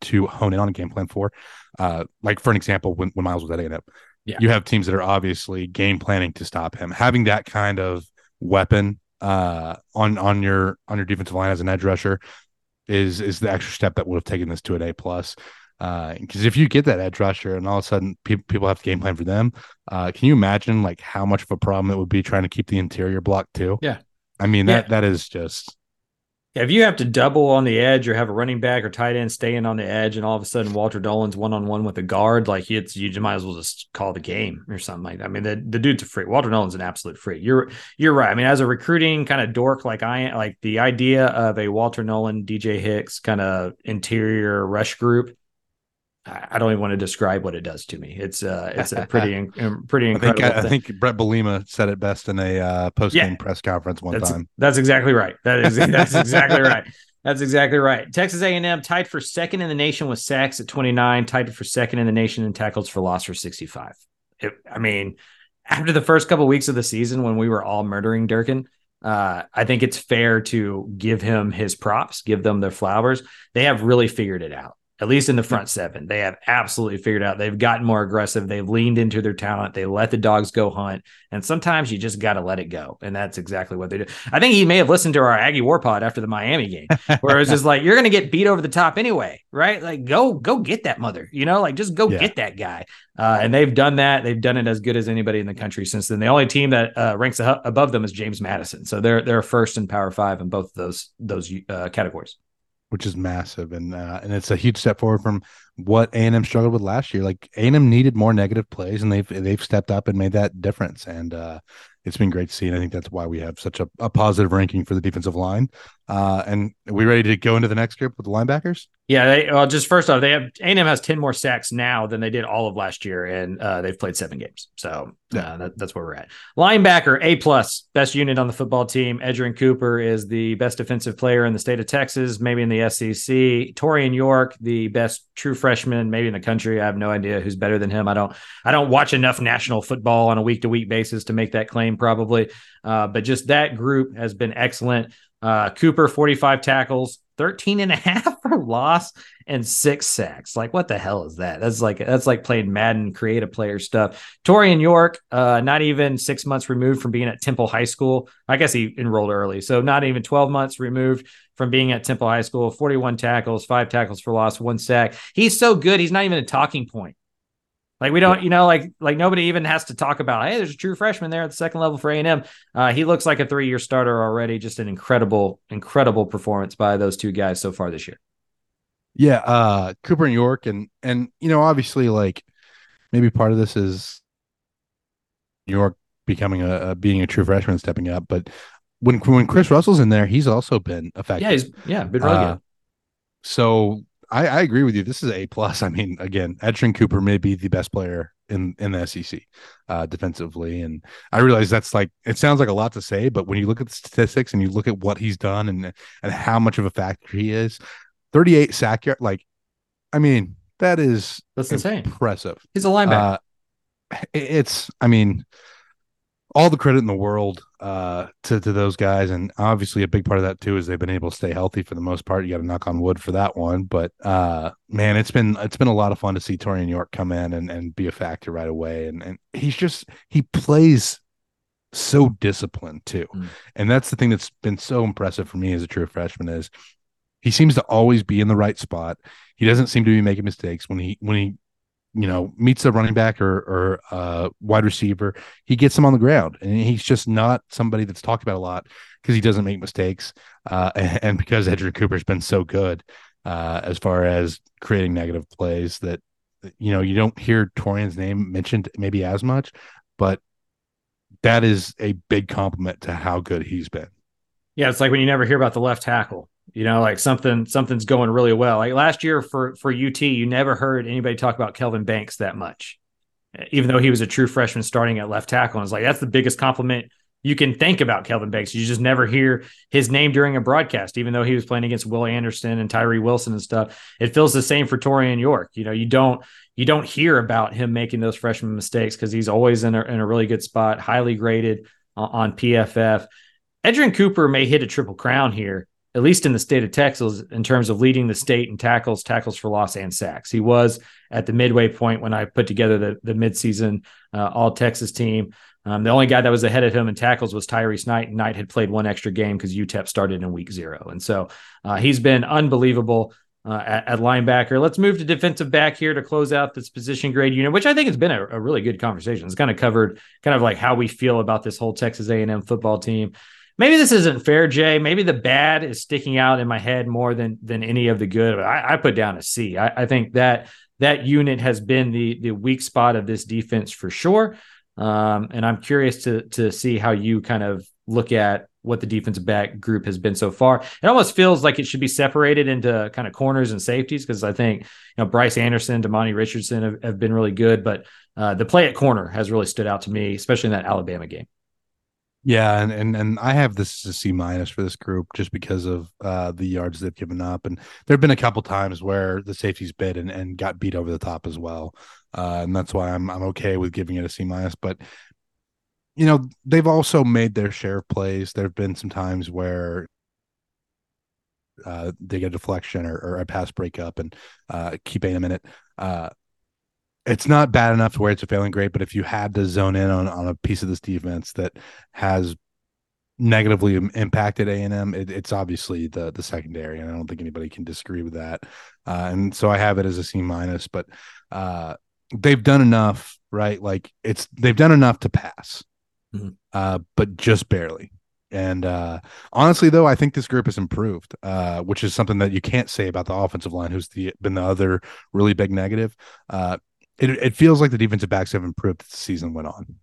to hone in on a game plan for. Uh, like for an example, when, when Myles was at A&M, yeah. you have teams that are obviously game planning to stop him. Having that kind of weapon uh, on on your on your defensive line as an edge rusher is is the extra step that would have taken this to an A plus. Because uh, if you get that edge rusher and all of a sudden pe- people have to game plan for them, uh, can you imagine like how much of a problem it would be trying to keep the interior block too? Yeah, I mean that yeah. that is just if you have to double on the edge or have a running back or tight end staying on the edge, and all of a sudden Walter Nolen's one on one with a guard, like it's you might as well just call the game or something like that. I mean, the, the dude's a freak. Walter Nolen's an absolute freak. You're you're right. I mean, as a recruiting kind of dork like I like the idea of a Walter Nolen, DJ Hicks kind of interior rush group I don't even want to describe what it does to me. It's uh, it's a pretty in, pretty incredible. I think, I think Bret Bielema said it best in a uh, post game yeah, press conference one that's, time. That's exactly right. That is that's exactly right. That's exactly right. Texas A&M tied for second in the nation with sacks at 29, tied for second in the nation in tackles for loss for 65. It, I mean, after the first couple of weeks of the season when we were all murdering Durkin, uh, I think it's fair to give him his props, give them their flowers. They have really figured it out at least in the front seven. They have absolutely figured out. They've gotten more aggressive. They've leaned into their talent. They let the dogs go hunt. And sometimes you just got to let it go. And that's exactly what they do. I think he may have listened to our Aggie War Pod after the Miami game, where it was just like, you're going to get beat over the top anyway, right? Like, go, go get that mother, you know, like just go yeah. get that guy. Uh, and they've done that. They've done it as good as anybody in the country since then. The only team that uh, ranks above them is James Madison. So they're, they're first in Power Five in both of those, those uh, categories which is massive and uh, and it's a huge step forward from what A&M struggled with last year. Like A&M needed more negative plays and they've they've stepped up and made that difference and uh, it's been great to see and I think that's why we have such a, a positive ranking for the defensive line. Uh, and are we ready to go into the next group with the linebackers? Yeah, they, well, just first off, they have A&M has ten more sacks now than they did all of last year, and uh, they've played seven games. So yeah, uh, that, that's where we're at. Linebacker A plus, best unit on the football team. Edgerrin Cooper is the best defensive player in the state of Texas, maybe in the SEC. Taurean York, the best true freshman, maybe in the country. I have no idea who's better than him. I don't I don't watch enough national football on a week to week basis to make that claim, probably. Uh, but just that group has been excellent. Uh, Cooper, 45 tackles, 13 and a half for loss and six sacks. Like, what the hell is that? That's like that's like playing Madden creative player stuff. Taurean York, uh, not even six months removed from being at Temple High School. I guess he enrolled early, so not even 12 months removed from being at Temple High School. 41 tackles, five tackles for loss, one sack. He's so good, he's not even a talking point. Like we don't, you know, like like nobody even has to talk about. Hey, there's a true freshman there at the second level for A and M. Uh, he looks like a three year starter already. Just an incredible, incredible performance by those two guys so far this year. Yeah, uh, Cooper and York, and and you know, obviously, like maybe part of this is New York becoming a, a being a true freshman, stepping up. But when when Chris Russell's in there, he's also been effective. Yeah, he's yeah, been really uh, good. So I, I agree with you. This is a plus. I mean, again, Edgerrin Cooper may be the best player in in the SEC uh, defensively, and I realize that's like it sounds like a lot to say, but when you look at the statistics and you look at what he's done and and how much of a factor he is, thirty eight sack yard, like, I mean, that is that's insane, impressive. He's a linebacker. Uh, it's, I mean, all the credit in the world uh, to to those guys, and obviously a big part of that too is they've been able to stay healthy for the most part. You got to knock on wood for that one, but uh, man, it's been it's been a lot of fun to see Taurean York come in and, and be a factor right away, and and he's just he plays so disciplined too, mm. and that's the thing that's been so impressive for me as a true freshman is he seems to always be in the right spot. He doesn't seem to be making mistakes when he when he you know meets a running back or or uh, wide receiver, he gets them on the ground, and he's just not somebody that's talked about a lot because he doesn't make mistakes, uh, and, because Edgerrin Cooper's been so good uh, as far as creating negative plays that you know you don't hear Taurean's name mentioned maybe as much, but that is a big compliment to how good he's been. Yeah, it's like when you never hear about the left tackle you know, like something something's going really well. Like last year for for UT, you never heard anybody talk about Kelvin Banks that much, even though he was a true freshman starting at left tackle. And it's like that's the biggest compliment you can think about Kelvin Banks. You just never hear his name during a broadcast, even though he was playing against Will Anderson and Tyree Wilson and stuff. It feels the same for Taurean York. You know, you don't you don't hear about him making those freshman mistakes because he's always in a, in a really good spot, highly graded uh, on, on PFF. Edgerrin Cooper may hit a triple crown here at least in the state of Texas, in terms of leading the state in tackles, tackles for loss, and sacks. He was at the midway point when I put together the, the midseason uh, all Texas team. Um, the only guy that was ahead of him in tackles was Tyrese Knight, Knight had played one extra game because UTEP started in week zero. And so uh, he's been unbelievable uh, at, at, linebacker. Let's move to defensive back here to close out this position grade unit, which I think has been a, a really good conversation. It's kind of covered kind of like how we feel about this whole Texas A&M football team maybe this isn't fair, Jay. Maybe the bad is sticking out in my head more than than any of the good. I, I put down a C. I, I think that that unit has been the the weak spot of this defense for sure. Um, and I'm curious to to see how you kind of look at what the defensive back group has been so far. It almost feels like it should be separated into kind of corners and safeties because I think you know Bryce Anderson, Demani Richardson have, have been really good, but uh, the play at corner has really stood out to me, especially in that Alabama game. Yeah, and, and and I have this as a C minus for this group just because of uh, the yards they've given up, and there have been a couple times where the safeties bit and, and got beat over the top as well, uh, and that's why I'm I'm okay with giving it a C minus. But you know they've also made their share of plays. There have been some times where uh, they get a deflection or, or a pass breakup and uh, keep in it. Uh, it's not bad enough to where it's a failing grade, but if you had to zone in on, on a piece of this defense that has negatively impacted A&M, it, it's obviously the the secondary, and I don't think anybody can disagree with that. Uh, and so I have it as a C minus, but uh, they've done enough, right? Like it's they've done enough to pass, mm-hmm. uh, but just barely. And uh, honestly, though, I think this group has improved, uh, which is something that you can't say about the offensive line, who's the, been the other really big negative. Uh, it, it feels like the defensive backs have improved as the season went on.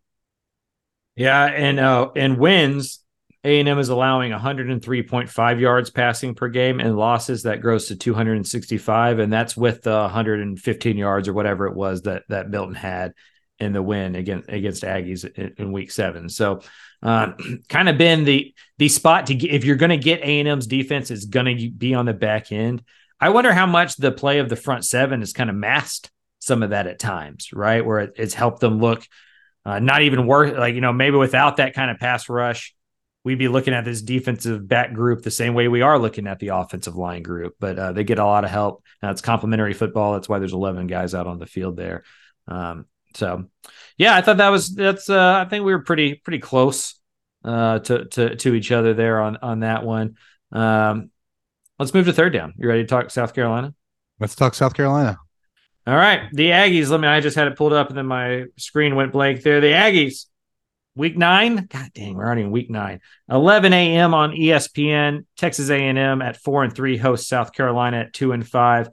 Yeah, and uh, and wins a&M is allowing 103.5 yards passing per game and losses that grows to 265 and that's with the 115 yards or whatever it was that that Milton had in the win against against Aggies in, in week 7. So uh, kind of been the the spot to get if you're going to get A&M's defense is going to be on the back end. I wonder how much the play of the front seven is kind of masked some of that at times, right? Where it, it's helped them look uh, not even worth like you know maybe without that kind of pass rush we'd be looking at this defensive back group the same way we are looking at the offensive line group. But uh, they get a lot of help. Now it's complementary football. That's why there's 11 guys out on the field there. Um, so, yeah, I thought that was that's. Uh, I think we were pretty pretty close uh, to to to each other there on on that one. Um, let's move to third down. You ready to talk South Carolina? Let's talk South Carolina. All right, the Aggies. Let me. I just had it pulled up, and then my screen went blank. There, the Aggies Week nine, God dang, we're already in week nine. 11 a.m. on ESPN. Texas A&M at four and three hosts South Carolina at two and five.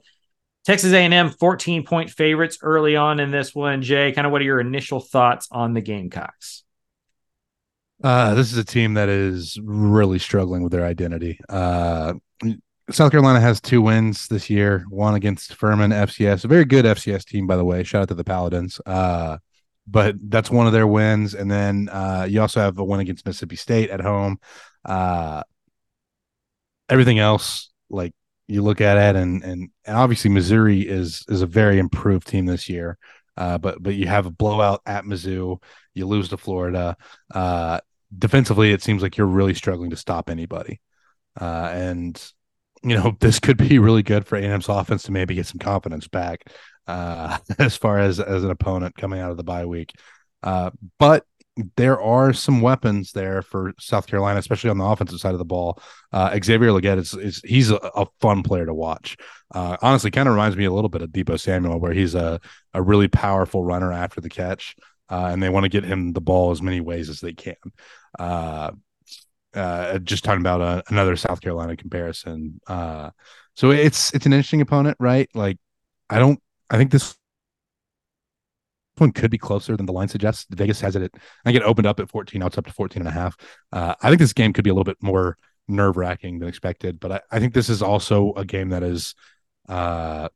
Texas A&M 14 point favorites early on in this one. Jay, kind of what are your initial thoughts on the Gamecocks? Uh, this is a team that is really struggling with their identity. Uh, South Carolina has two wins this year, one against Furman FCS, a very good FCS team, by the way. Shout out to the Paladins. Uh, but that's one of their wins. And then uh, you also have a win against Mississippi State at home. Uh, everything else, like you look at it, and and obviously Missouri is is a very improved team this year. Uh, but but you have a blowout at Mizzou, you lose to Florida. Uh, defensively, it seems like you're really struggling to stop anybody. Uh, and you know this could be really good for A&M's offense to maybe get some confidence back uh, as far as as an opponent coming out of the bye week. Uh, but there are some weapons there for South Carolina, especially on the offensive side of the ball. Uh, Xavier Legette is, is he's a, a, fun player to watch. Uh, honestly, kind of reminds me a little bit of Deebo Samuel, where he's a a really powerful runner after the catch, uh, and they want to get him the ball as many ways as they can. Uh, uh, just talking about a, another South Carolina comparison. Uh, so it's it's an interesting opponent, right? Like I don't I think this one could be closer than the line suggests. Vegas has it at, I think it opened up at 14. Now it's up to 14 and a half. Uh, I think this game could be a little bit more nerve wracking than expected, but I, I, think this is also a game that is uh,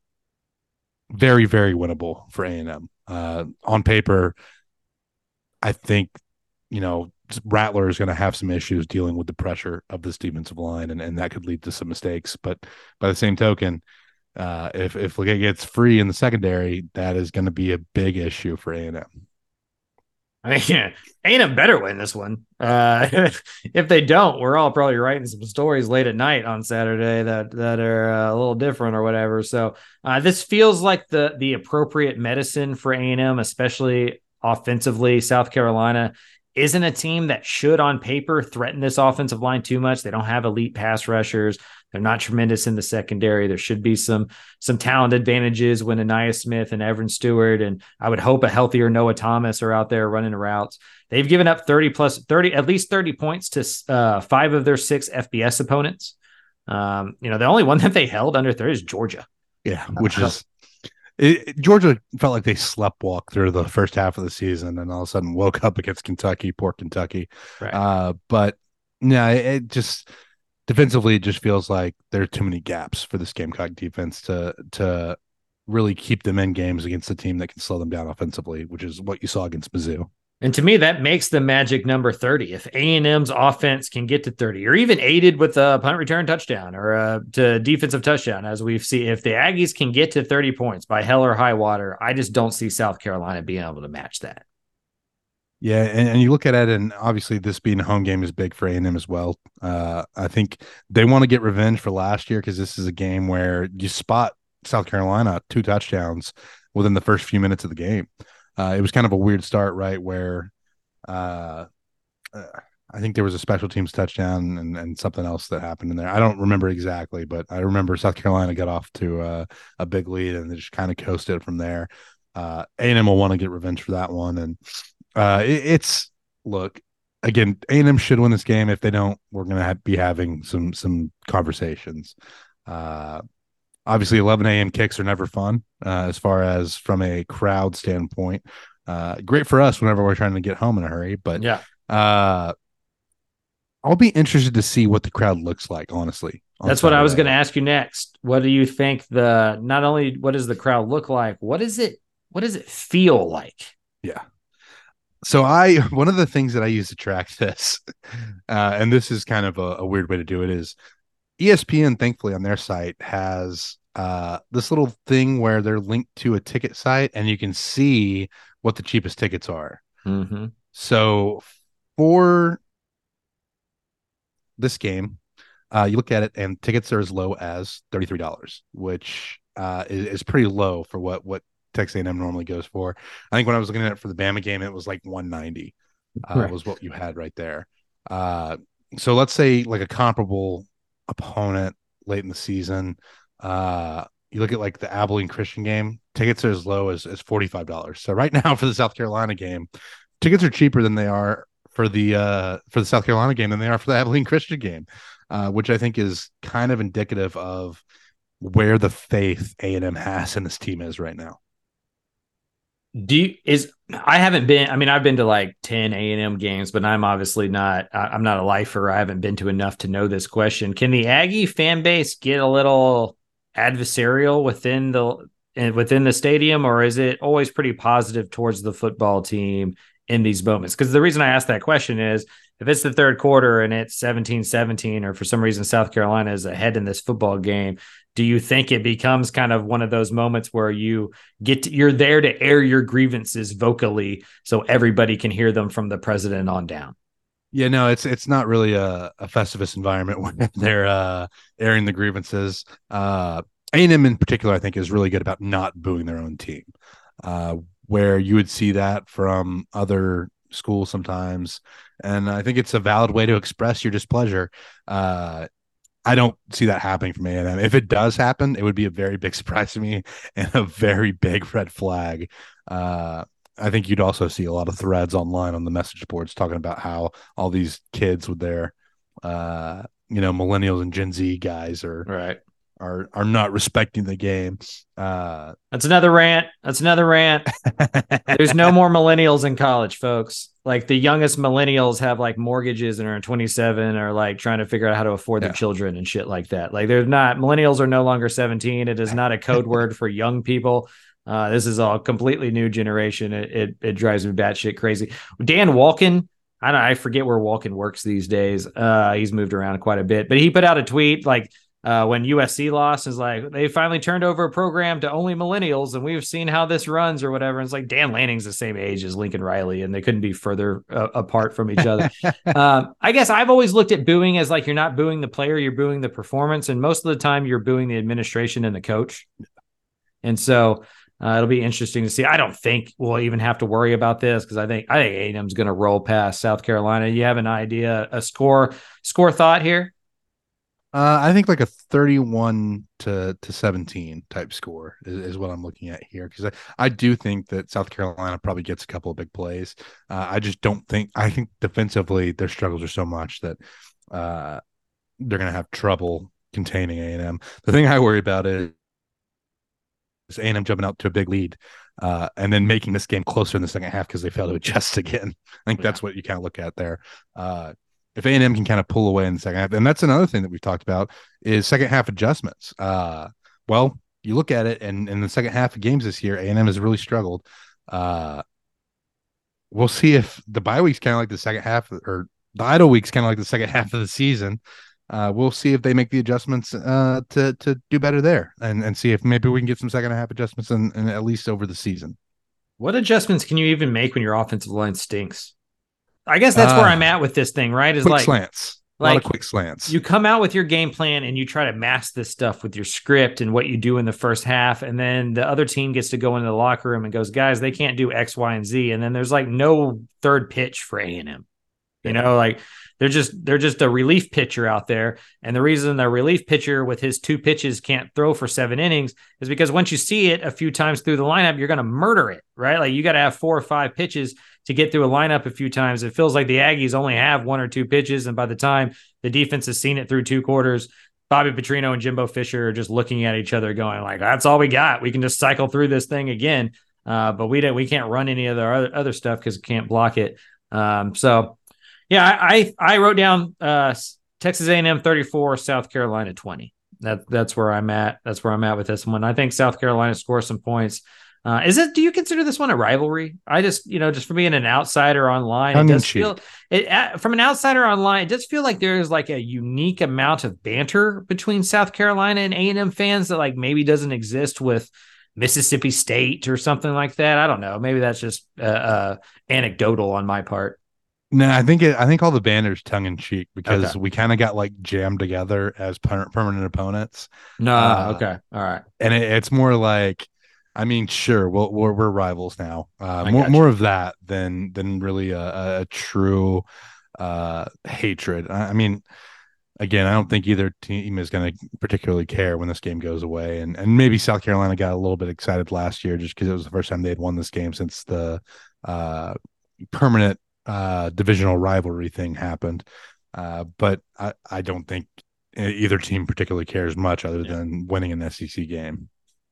very, very winnable for A&M. Uh, on paper, I think, you know, Rattler is going to have some issues dealing with the pressure of this defensive line, and, and that could lead to some mistakes. But by the same token, uh, if if Legette gets free in the secondary, that is going to be a big issue for A and M. I mean, yeah, A&M better win this one. Uh, if they don't, we're all probably writing some stories late at night on Saturday that that are uh, a little different or whatever. So uh, this feels like the the appropriate medicine for A&M, especially offensively. South Carolina isn't a team that should, on paper, threaten this offensive line too much. They don't have elite pass rushers. They're not tremendous in the secondary. There should be some some talent advantages when Ainias Smith and Evan Stewart and I would hope a healthier Noah Thomas are out there running routes. They've given up 30 plus 30 at least 30 points to uh, five of their six FBS opponents. Um, you know, the only one that they held under 30 is Georgia. Yeah, which uh, is it, Georgia felt like they slept walk through the first half of the season and all of a sudden woke up against Kentucky, poor Kentucky. Right. Uh, but yeah, it, it just defensively, it just feels like there are too many gaps for this Gamecock defense to to really keep them in games against a team that can slow them down offensively, which is what you saw against Mizzou. And to me, that makes the magic number 30. If A&M's offense can get to 30 or even aided with a punt return touchdown or a to defensive touchdown, as we've seen, if the Aggies can get to 30 points by hell or high water, I just don't see South Carolina being able to match that. Yeah, and, and you look at it, and obviously this being a home game is big for A and M as well. Uh, I think they want to get revenge for last year because this is a game where you spot South Carolina two touchdowns within the first few minutes of the game. Uh, it was kind of a weird start, right? Where uh, uh, I think there was a special teams touchdown and, and something else that happened in there. I don't remember exactly, but I remember South Carolina got off to uh, a big lead and they just kind of coasted from there. Uh, A&M will want to get revenge for that one, and uh, it, it's look again. A&M should win this game. If they don't, we're gonna have, be having some some conversations. Uh, obviously 11 a.m. kicks are never fun uh, as far as from a crowd standpoint. Uh, great for us whenever we're trying to get home in a hurry, but Yeah. uh, I'll be interested to see what the crowd looks like. Honestly, on That's what I was going to ask you next. What do you think the not only what does the crowd look like, what is it what does it feel like? Yeah. So I one of the things that I use to track this, uh, and this is kind of a, a weird way to do it, is ESPN. Thankfully, on their site has uh, this little thing where they're linked to a ticket site, and you can see what the cheapest tickets are. Mm-hmm. So for this game, uh, you look at it, and tickets are as low as thirty three dollars, which uh, is, is pretty low for what what Texas A&M normally goes for. I think when I was looking at it for the Bama game, it was like one ninety. Uh. Was what you had right there. Uh, so let's say like a comparable opponent late in the season. Uh, you look at like the Abilene Christian game, tickets are as low as, as $45. So right now for the South Carolina game, tickets are cheaper than they are for the uh for the South Carolina game than they are for the Abilene Christian game, uh, which I think is kind of indicative of where the faith A and M has in this team is right now. Do you, is I haven't been. I mean, I've been to like ten A and M games, but I'm obviously not. I'm not a lifer. I haven't been to enough to know this question. Can the Aggie fan base get a little adversarial within the within the stadium, or is it always pretty positive towards the football team in these moments? Because the reason I ask that question is if it's the third quarter and it's 17-17, or for some reason South Carolina is ahead in this football game, do you think it becomes kind of one of those moments where you get to, you're there to air your grievances vocally so everybody can hear them from the president on down Yeah, no, it's it's not really a, a Festivus environment where they're uh, airing the grievances. Uh, A&M in particular, I think, is really good about not booing their own team, uh, where you would see that from other schools sometimes, and I think it's a valid way to express your displeasure. Uh, I don't see that happening from A&M. If it does happen, it would be a very big surprise to me and a very big red flag. Uh, I think you'd also see a lot of threads online on the message boards talking about how all these kids with their uh you know millennials and gen z guys are right. are are not respecting the game. Uh that's another rant. That's another rant. There's no more millennials in college folks. Like the youngest millennials have like mortgages and are 27 or like trying to figure out how to afford their children and shit like that. Like they're not millennials are no longer 17 it is not a code word for young people uh, this is a completely new generation. It, it it drives me batshit crazy. Dan Wolken, I don't, I forget where Wolken works these days. Uh, he's moved around quite a bit, but he put out a tweet like uh, when USC lost, is like they finally turned over a program to only millennials, and we've seen how this runs or whatever. And it's like Dan Lanning's the same age as Lincoln Riley, and they couldn't be further uh, apart from each other. um, I guess I've always looked at booing as like you're not booing the player, you're booing the performance, and most of the time you're booing the administration and the coach. And so uh, it'll be interesting to see. I don't think we'll even have to worry about this because I think I think A&M's going to roll past South Carolina. You have an idea, a score score thought here? uh i think like a 31 to to 17 type score is, is what i'm looking at here because I, I do think that south carolina probably gets a couple of big plays uh, i just don't think i think defensively their struggles are so much that uh they're gonna have trouble containing a&m the thing i worry about is A&M jumping out to a big lead uh, and then making this game closer in the second half because they fail to adjust again. I think that's what you kind of look at there. Uh, if A&M can kind of pull away in the second half, and that's another thing that we've talked about is second half adjustments. Uh, well, you look at it, and in the second half of games this year, A&M has really struggled. Uh, we'll see if the bye week's kind of like the second half, or the idle week's kind of like the second half of the season. Uh, we'll see if they make the adjustments uh, to to do better there, and and see if maybe we can get some second half adjustments and at least over the season. What adjustments can you even make when your offensive line stinks? I guess that's where Uh, I'm at with this thing, right? Is Quick like slants. a lot like, of quick slants. you come out with your game plan and you try to mask this stuff with your script and what you do in the first half and then the other team gets to go into the locker room and goes guys they can't do x y and z and then there's like no third pitch for a&m you know like they're just they're just a relief pitcher out there and the reason the relief pitcher with his two pitches can't throw for seven innings is because once you see it a few times through the lineup you're going to murder it right like you got to have four or five pitches to get through a lineup a few times it feels like the aggies only have one or two pitches and by the time the defense has seen it through two quarters. Bobby Petrino and Jimbo Fisher are just looking at each other, going like, "That's all we got. We can just cycle through this thing again." Uh, but we don't. We can't run any of the other, other stuff because can't block it. Um, so, yeah, I I, I wrote down uh, Texas A&M thirty four, South Carolina twenty. That that's where I'm at. That's where I'm at with this one. I think South Carolina scores some points. Uh, is it? Do you consider this one a rivalry? I just, you know, just for being an outsider online, it Tongue does feel it uh, from an outsider online. It does feel like there's like a unique amount of banter between South Carolina and A and M fans that like maybe doesn't exist with Mississippi State or something like that. I don't know. Maybe that's just uh, uh, anecdotal on my part. No, I think it, I think all the banners tongue in cheek because Okay. we kind of got like jammed together as per- permanent opponents, No, Uh, okay, all right. and it, it's more like, I mean, sure, we'll, we're we're rivals now. Uh, more more of that than than really a, a true uh, hatred. I, I mean, again, I don't think either team is going to particularly care when this game goes away, and and maybe South Carolina got a little bit excited last year just because it was the first time they had won this game since the uh, permanent uh, divisional rivalry thing happened. Uh, but I, I don't think either team particularly cares much other than winning an SEC game.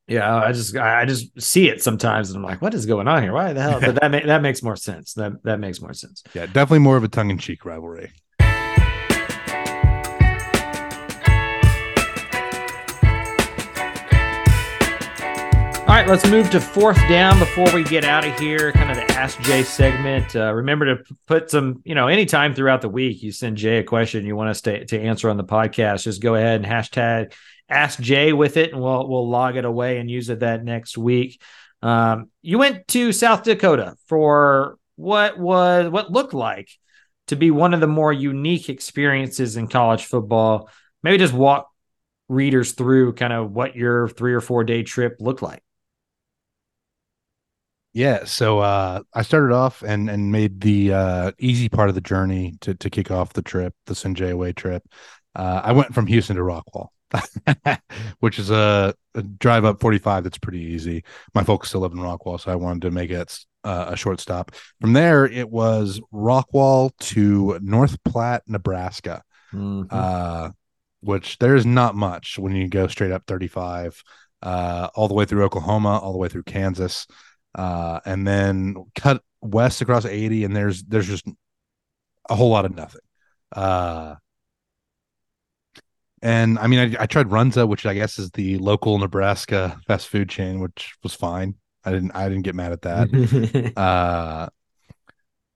Yeah, I just I I just see it sometimes, and I'm like, what is going on here? Why the hell? But that ma- that makes more sense. That that makes more sense. Yeah, definitely more of a tongue in cheek rivalry. All right, let's move to fourth down before we get out of here. Kind of the Ask Jay segment. Uh, remember to put some, you know, anytime throughout the week you send Jay a question you want us to, to answer on the podcast, just go ahead and hashtag Ask Jay with it, and we'll we'll log it away and use it that next week. Um, you went to South Dakota for what was what looked like to be one of the more unique experiences in college football. Maybe just walk readers through kind of what your three or four day trip looked like. Yeah, so uh, I started off and and made the uh, easy part of the journey to to kick off the trip, the Sinjay Way trip. Uh, I went from Houston to Rockwall, which is a, a drive up 45 that's pretty easy. My folks still live in Rockwall, so I wanted to make it uh, a short stop. From there, it was Rockwall to North Platte, Nebraska Mhm. uh, which there's not much when you go straight up 35, uh, all the way through Oklahoma, all the way through Kansas, uh, and then cut west across 80, and there's there's just a whole lot of nothing. Uh, and I mean, I, I tried Runza, which I guess is the local Nebraska fast food chain, which was fine. I didn't I didn't get mad at that. uh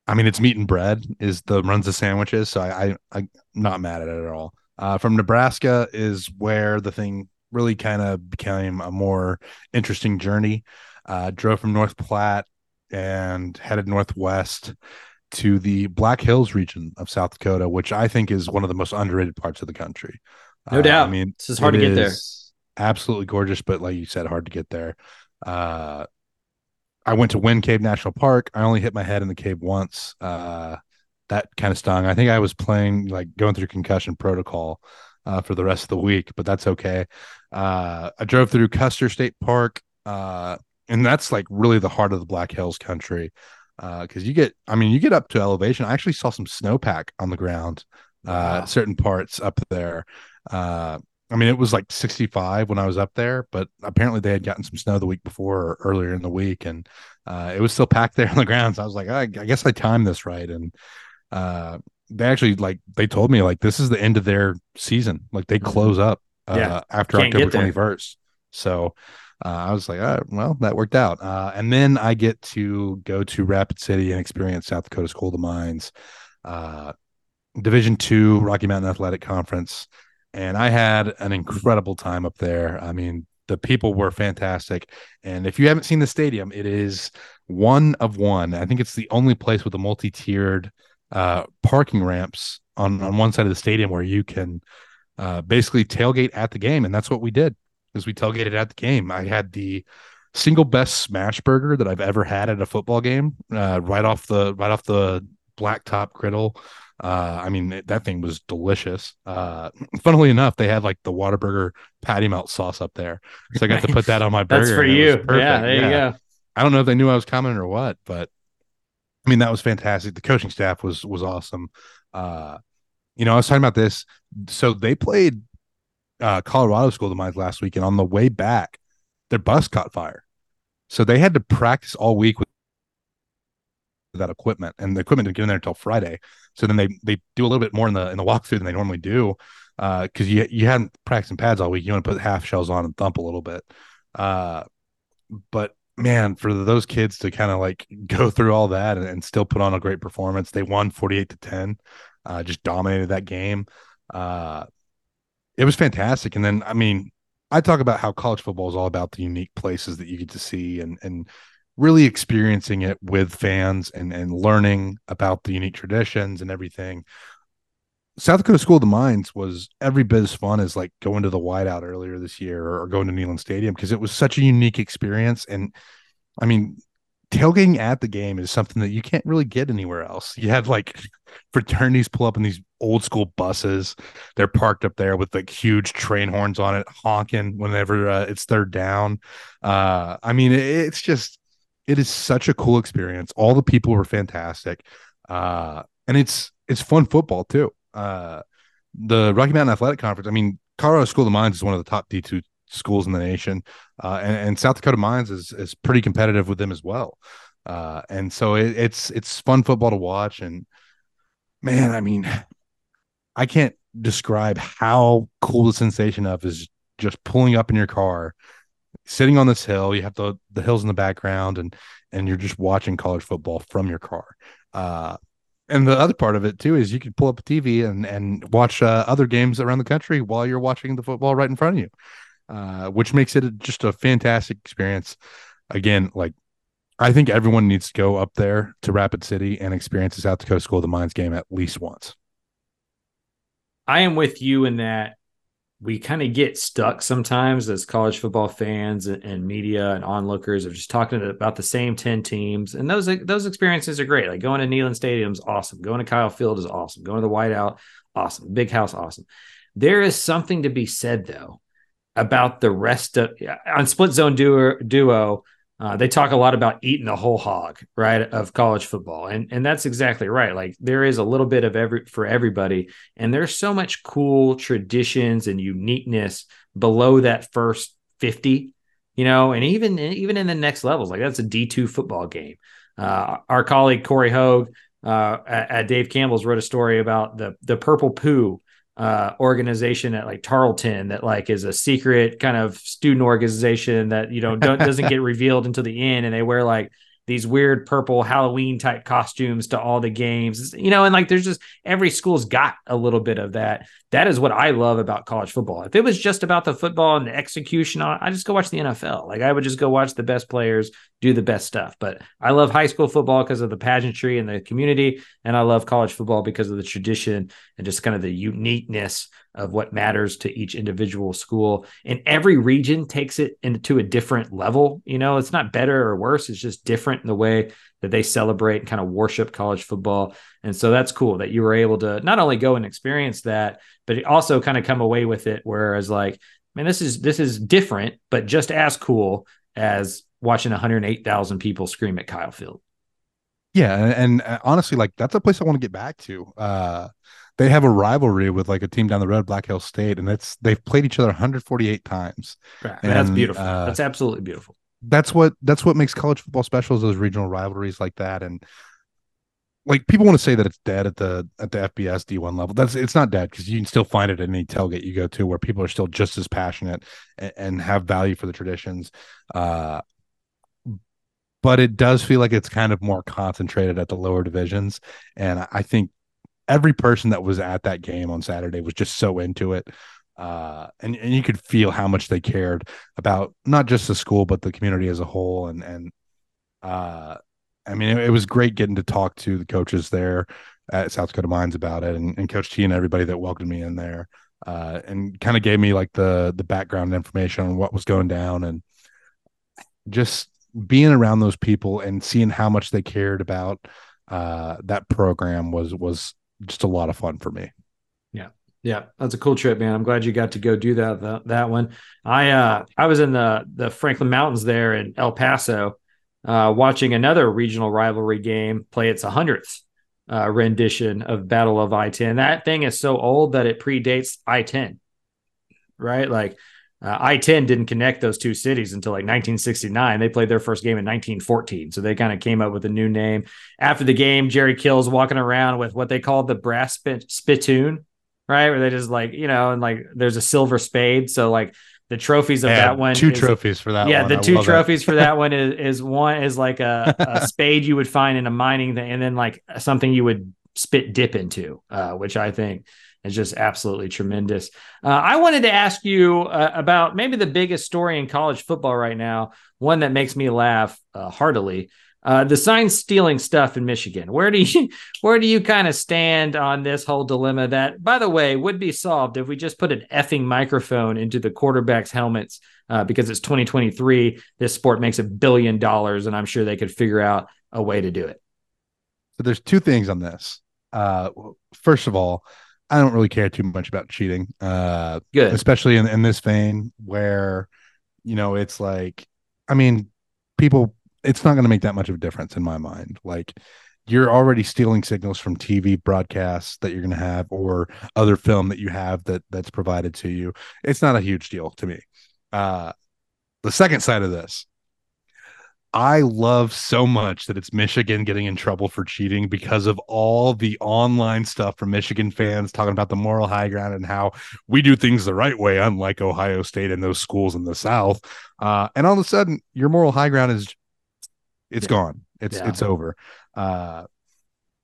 I mean, it's meat and bread is the Runza sandwiches, so I, I I'm not mad at it at all. Uh, from Nebraska is where the thing really kind of became a more interesting journey. Uh, drove from North Platte and headed northwest to the Black Hills region of South Dakota, which I think is one of the most underrated parts of the country. No Uh, doubt. I mean, This is hard it to get there. Absolutely gorgeous, but like you said, hard to get there. Uh, I went to Wind Cave National Park. I only hit my head in the cave once. Uh, that kind of stung. I think I was playing like going through concussion protocol uh, for the rest of the week, but that's okay. Uh, I drove through Custer State Park, uh, and that's like really the heart of the Black Hills country because you get, I mean, you get up to elevation. I actually saw some snowpack on the ground, uh, Wow. certain parts up there. Uh, I mean, it was like 65 when I was up there, but apparently they had gotten some snow the week before or earlier in the week, and uh, it was still packed there on the ground. So I was like, I, I guess I timed this right. And uh, they actually like they told me like this is the end of their season. Like they Mhm. close up uh, Yeah, after October 21st. So uh, I was like, all right, well, that worked out. Uh, and then I get to go to Rapid City and experience South Dakota's Coal to Mines, uh, Division Two Rocky Mountain Athletic Conference, and I had an incredible time up there. I mean, the people were fantastic. And if you haven't seen the stadium, it is one of one. I think it's the only place with a multi-tiered uh, parking ramps on on one side of the stadium where you can uh, basically tailgate at the game, and that's what we did. Is we tailgated at the game. I had the single best smash burger that I've ever had at a football game, uh, right off the right off the blacktop griddle. Uh, I mean, that thing was delicious. Uh, funnily enough, they had like the Whataburger patty melt sauce up there, so I got to put that on my burger. That's for you. Yeah, there you go. I don't know if they knew I was coming or what, but I mean that was fantastic. The coaching staff was was awesome. Uh, you know, I was talking about this. So they played uh, Colorado School of Mines last week, and on the way back, their bus caught fire. So they had to practice all week with that equipment, and the equipment didn't get in there until Friday. So then they they do a little bit more in the in the walkthrough than they normally do, because uh, you you hadn't practicing pads all week. You want to put half shells on and thump a little bit. Uh, but man, for those kids to kind of like go through all that and, and, still put on a great performance, they won 48 to 10, uh, just dominated that game. Uh, it was fantastic. And then, I mean, I talk about how college football is all about the unique places that you get to see and, and really experiencing it with fans and, and learning about the unique traditions and everything. South Dakota School of the Mines was every bit as fun as like going to the whiteout earlier this year or going to Neyland Stadium because it was such a unique experience. And I mean, tailgating at the game is something that you can't really get anywhere else. You had like fraternities pull up in these old school buses. They're parked up there with like huge train horns on it, honking whenever uh, it's third down. Uh, I mean, it's just, it is such a cool experience. All the people were fantastic. Uh, and it's, it's fun football too uh, the Rocky Mountain Athletic Conference. I mean, Colorado School of Mines is one of the top D two schools in the nation, uh, and, and, South Dakota Mines is is pretty competitive with them as well. Uh, and so it, it's it's fun football to watch. And man, I mean, I can't describe how cool the sensation of is just pulling up in your car, sitting on this hill. You have the the hills in the background, and and you're just watching college football from your car. Uh, and the other part of it too is you can pull up a TV and and watch uh, other games around the country while you're watching the football right in front of you, uh, which makes it just a fantastic experience. Again, like I think everyone needs to go up there to Rapid City and experience the South Dakota School of the Mines game at least once. I am with you in that we kind of get stuck sometimes as college football fans and, media and onlookers of just talking about the same 10 teams. And those those experiences are great. Like going to Neyland Stadium is awesome. Going to Kyle Field is awesome. Going to the Whiteout, awesome. Big House, awesome. There is something to be said though about the rest of on split zone duo, duo uh, they talk a lot about eating the whole hog, right, of college football, and and that's exactly right. Like there is a little bit of every for everybody, and there's so much cool traditions and uniqueness below that first fifty, you know, and even even in the next levels, like that's a D two football game. Uh, our colleague Corey Hogue uh, at, at Dave Campbell's wrote a story about the the purple poo uh, organization at like Tarleton that like is a secret kind of student organization that you know doesn't get revealed until the end, and they wear like these weird purple Halloween type costumes to all the games, you know, and like there's just every school's got a little bit of that. That is what I love about college football. If it was just about the football and the execution, I just go watch the NFL. Like I would just go watch the best players do the best stuff. But I love high school football because of the pageantry and the community, and I love college football because of the tradition and just kind of the uniqueness of what matters to each individual school. And every region takes it into a different level. You know, it's not better or worse, it's just different in the way that they celebrate and kind of worship college football. And so that's cool that you were able to not only go and experience that, but also kind of come away with it. Whereas, like, man, this is this is different, but just as cool as watching 108,000 people scream at Kyle Field. Yeah, and, and, uh, honestly, like that's a place I want to get back to. Uh, they have a rivalry with like a team down the road, Black Hills State, and it's they've played each other 148 times. Right. And, that's beautiful. Uh, that's absolutely beautiful. That's what that's what makes college football special is those regional rivalries like that. And like people want to say that it's dead at the at the FBS D1 level. That's it's not dead because you can still find it at any tailgate you go to where people are still just as passionate and, and have value for the traditions. Uh, but it does feel like it's kind of more concentrated at the lower divisions. And I think every person that was at that game on Saturday was just so into it. uh, and and you could feel how much they cared about not just the school but the community as a whole. And and uh, I mean, it, it was great getting to talk to the coaches there at South Dakota Mines about it, and, and Coach T and everybody that welcomed me in there, uh, and kind of gave me like the the background information on what was going down, and just being around those people and seeing how much they cared about uh, that program was was just a lot of fun for me. Yeah. Yeah, that's a cool trip, man. I'm glad you got to go do that that, that one. I uh I was in the the Franklin Mountains there in El Paso, uh, watching another regional rivalry game play its a 100th uh, rendition of Battle of I-10. That thing is so old that it predates I-10, right? Like uh, I-10 didn't connect those two cities until like 1969. They played their first game in 1914, so they kind of came up with a new name. After the game, Jerry Kill's walking around with what they called the brass spit- spittoon, right? Where they just like you know, and like there's a silver spade, so like the trophies of Yeah, that one. two is- trophies for that. One. Yeah, one. the I two trophies for that one is is one is like a, a spade you would find in a mining thing, and then like something you would spit dip into, uh, which I think is just absolutely tremendous. Uh, I wanted to ask you uh, about maybe the biggest story in college football right now, one that makes me laugh uh, heartily. Uh, the sign stealing stuff in Michigan. Where do you where do you kind of stand on this whole dilemma? That, by the way, would be solved if we just put an effing microphone into the quarterbacks' helmets uh, because it's 2023. This sport makes a billion dollars, and I'm sure they could figure out a way to do it. So there's two things on this. Uh, first of all, I don't really care too much about cheating. Uh, Good. especially in, in this vein where you know it's like i mean people it's not going to make that much of a difference in my mind like you're already stealing signals from tv broadcasts that you're going to have or other film that you have that that's provided to you it's not a huge deal to me uh the second side of this I love so much that it's Michigan getting in trouble for cheating because of all the online stuff from Michigan fans talking about the moral high ground and how we do things the right way, unlike Ohio State and those schools in the South. Uh, and all of a sudden, your moral high ground is it's Yeah. gone. It's Yeah. it's over. Uh,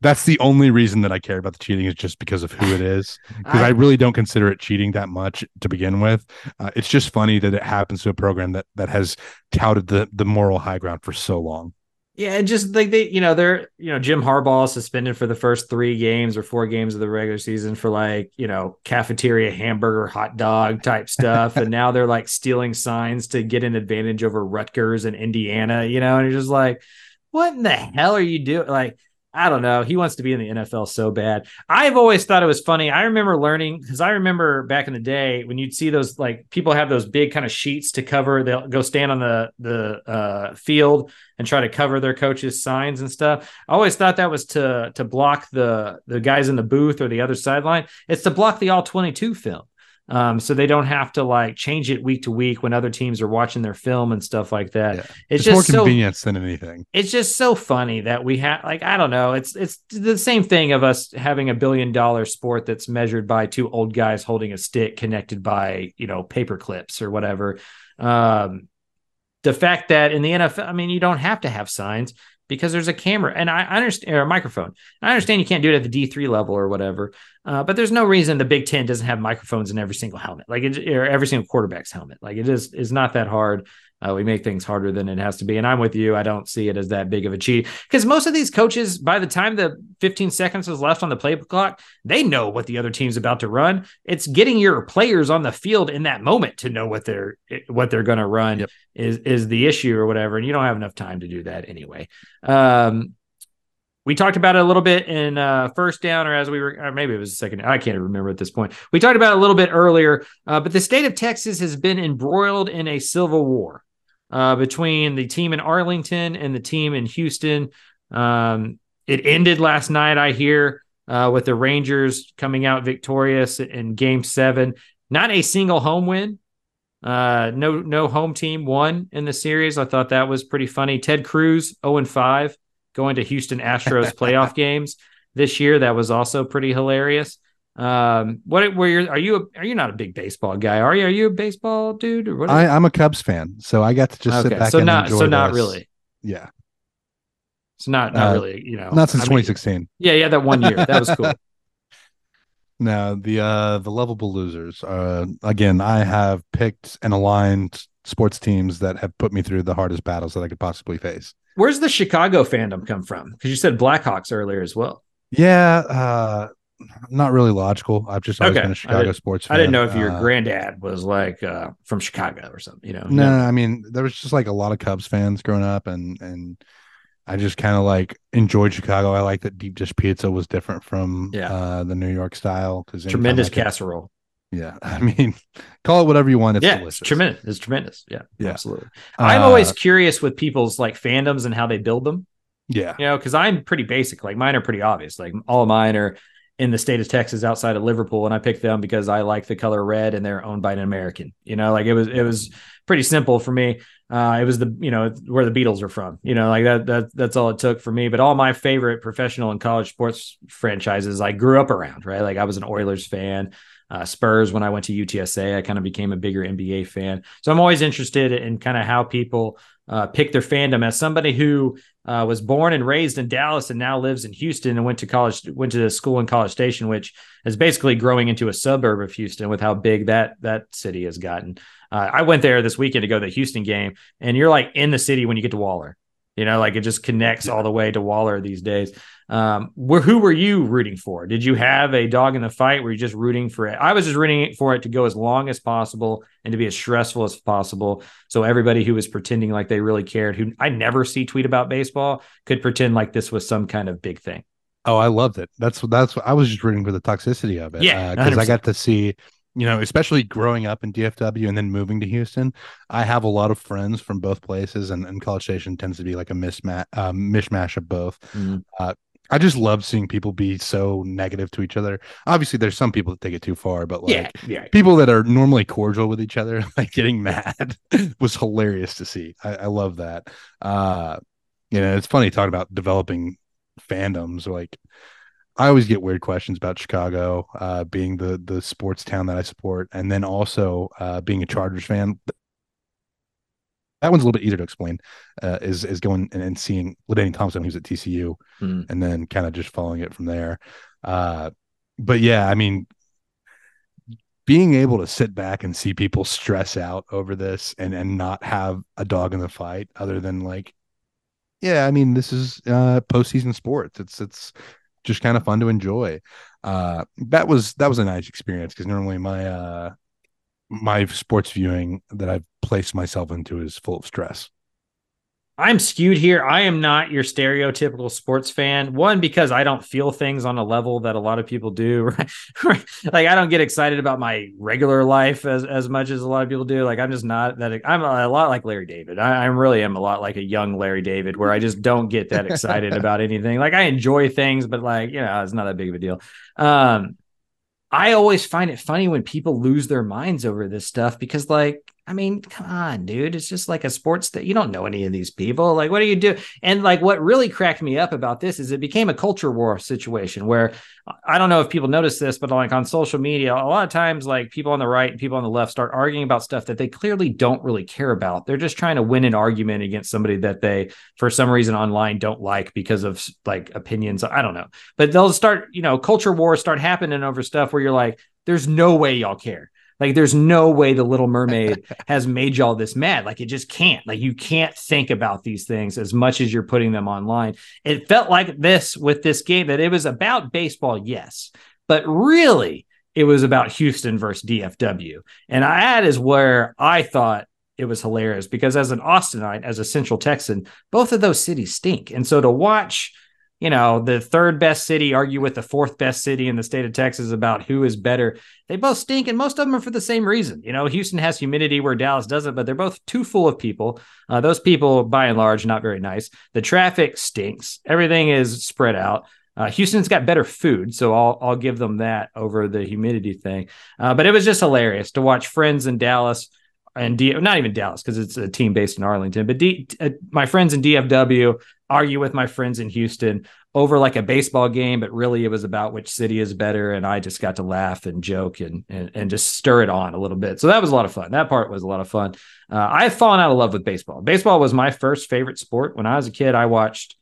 that's the only reason that I care about the cheating is just because of who it is. Because I, I- really don't consider it cheating that much to begin with. Uh, it's just funny that it happens to a program that that has touted the the moral high ground for so long. Yeah, and just like they, you know, they're, you know, Jim Harbaugh suspended for the first three games or four games of the regular season for like, you know, cafeteria hamburger, hot dog type stuff. and now they're like stealing signs to get an advantage over Rutgers and Indiana, you know, and you're just like, what in the hell are you doing? Like, I don't know. He wants to be in the NFL so bad. I've always thought it was funny. I remember learning because I remember back in the day when you'd see those like people have those big kind of sheets to cover. They'll go stand on the the uh, field and try to cover their coaches' signs and stuff. I always thought that was to to block the the guys in the booth or the other sideline. It's to block the all twenty two film. Um, so they don't have to like change it week to week when other teams are watching their film and stuff like that. Yeah. It's, It's, more just so convenience than anything. it's just so funny that we have like I don't know. It's it's the same thing of us having a billion dollar sport that's measured by two old guys holding a stick connected by you know paper clips or whatever. Um, the fact that in the NFL, I mean, you don't have to have signs because there's a camera and I understand or a microphone. I understand you can't do it at the D three level or whatever, uh, but there's no reason the Big Ten doesn't have microphones in every single helmet, like it, or every single quarterback's helmet. Like it is is not that hard. Uh, we make things harder than it has to be. And I'm with you. I don't see it as that big of a cheat because most of these coaches, by the time the 15 seconds is left on the play clock, they know what the other team's about to run. It's getting your players on the field in that moment to know what they're what they're going to run Yep. is is the issue or whatever. And you don't have enough time to do that anyway. Um, we talked about it a little bit in uh, first down, or as we were, or maybe it was second. I can't remember at this point. We talked about it a little bit earlier, uh, but the state of Texas has been embroiled in a civil war uh, between the team in Arlington and the team in Houston. Um, it ended last night, I hear, uh, with the Rangers coming out victorious in Game Seven. Not a single home win. Uh, no, no home team won in the series. I thought that was pretty funny. Ted Cruz, zero and five, going to Houston Astros playoff games this year. That was also pretty hilarious. Um, what were you? Are you a, are you not a big baseball guy? Are you? Are you a baseball dude or what? I, I'm a Cubs fan, so I got to just sit back so and not enjoy so not this. really. Yeah, So not not Uh, really. You know, not since I mean, 2016. Yeah, yeah, that one year that was cool. now the uh the lovable losers. Uh again, I have picked and aligned sports teams that have put me through the hardest battles that I could possibly face. Where's the Chicago fandom come from? Because you said Blackhawks earlier as well. Yeah, uh not really logical. I've just always Okay. been a Chicago sports fan. I didn't know if your Uh, granddad was like uh, from Chicago or something. You know? No, I mean there was just like a lot of Cubs fans growing up, and and I just kind of like enjoyed Chicago. I like that deep dish pizza was different from Yeah. uh, the New York style because tremendous casserole. Yeah, I mean, call it whatever you want. It's yeah, delicious. it's tremendous. It's tremendous. Yeah, Yeah. absolutely. I'm always Uh, curious with people's like fandoms and how they build them. yeah. You know, because I'm pretty basic. Like mine are pretty obvious. Like all of mine are in the state of Texas, outside of Liverpool, and I picked them because I like the color red and they're owned by an American. You know, like it was it was pretty simple for me. Uh, it was the you know where the Beatles are from. You know, like that that that's all it took for me. But all my favorite professional and college sports franchises I grew up around. Right, like I was an Oilers fan. Uh, Spurs when I went to UTSA, I kind of became a bigger NBA fan. So I'm always interested in kind of how people uh, pick their fandom. As somebody who uh, was born and raised in Dallas and now lives in Houston and went to college, went to the school in College Station, which is basically growing into a suburb of Houston with how big that that city has gotten. Uh, I went there this weekend to go to the Houston game, and you're like in the city when you get to Waller. You know, like it just connects all the way to Waller these days. Um, where, who were you rooting for? Did you have a dog in the fight? Were you just rooting for it? I was just rooting for it to go as long as possible and to be as stressful as possible. So everybody who was pretending like they really cared, who I never see tweet about baseball, could pretend like this was some kind of big thing. Oh, I loved it. That's that's what I was just rooting for the toxicity of it. Yeah, because I got to see, you know, especially growing up in DFW and then moving to Houston. I have a lot of friends from both places, and, and College Station tends to be like a mismatch, uh, mishmash of both. Mhm. Uh, I just love seeing people be so negative to each other. Obviously, there's some people that take it too far, but like yeah, yeah. people that are normally cordial with each other, like getting mad, was hilarious to see. I, I love that. Uh, you know, it's funny talking about developing fandoms. Like, I always get weird questions about Chicago, uh, being the the sports town that I support, and then also uh, being a Chargers fan. That one's a little bit easier to explain. Uh, is is going and, and seeing LaDainian Tomlinson, who's at TCU, Hmm. and then kind of just following it from there. Uh, but yeah, I mean, being able to sit back and see people stress out over this and and not have a dog in the fight, other than like, yeah, I mean, this is uh, postseason sports. It's it's just kind of fun to enjoy. Uh, that was that was a nice experience because normally my uh my sports viewing that I've placed myself into is full of stress. I'm skewed here. I am not your stereotypical sports fan. One, because I don't feel things on a level that a lot of people do. Right? like I don't get excited about my regular life as as much as a lot of people do. Like I'm just not that. I'm a lot like Larry David. I, I really am a lot like a young Larry David, where I just don't get that excited about anything. Like I enjoy things, but like you know, it's not that big of a deal. Um, I always find it funny when people lose their minds over this stuff because, like, I mean, come on, dude. It's just like a sports that you don't know any of these people. Like, what do you do? And like, what really cracked me up about this is it became a culture war situation where I don't know if people notice this, but like on social media, a lot of times, like people on the right and people on the left start arguing about stuff that they clearly don't really care about. They're just trying to win an argument against somebody that they, for some reason, online don't like because of like opinions. I don't know, but they'll start, you know, culture wars start happening over stuff where you're like, there's no way y'all care. Like, there's no way the Little Mermaid has made y'all this mad. Like, it just can't. Like, you can't think about these things as much as you're putting them online. It felt like this with this game that it was about baseball, yes, but really it was about Houston versus DFW. And that is where I thought it was hilarious because as an Austinite, as a Central Texan, both of those cities stink. And so to watch, you know, the third best city argue with the fourth best city in the state of Texas about who is better, they both stink. And most of them are for the same reason. You know, Houston has humidity where Dallas doesn't, but they're both too full of people. Uh, those people, by and large, not very nice. The traffic stinks. Everything is spread out. Uh, Houston's got better food, so I'll I'll give them that over the humidity thing. Uh, but it was just hilarious to watch friends in Dallas and D, not even Dallas because it's a team based in Arlington, but D, uh, my friends in DFW argue with my friends in Houston over like a baseball game, but really it was about which city is better, and I just got to laugh and joke and and, and just stir it on a little bit. So that was a lot of fun. That part was a lot of fun. Uh, I've fallen out of love with baseball. Baseball was my first favorite sport when I was a kid. I watched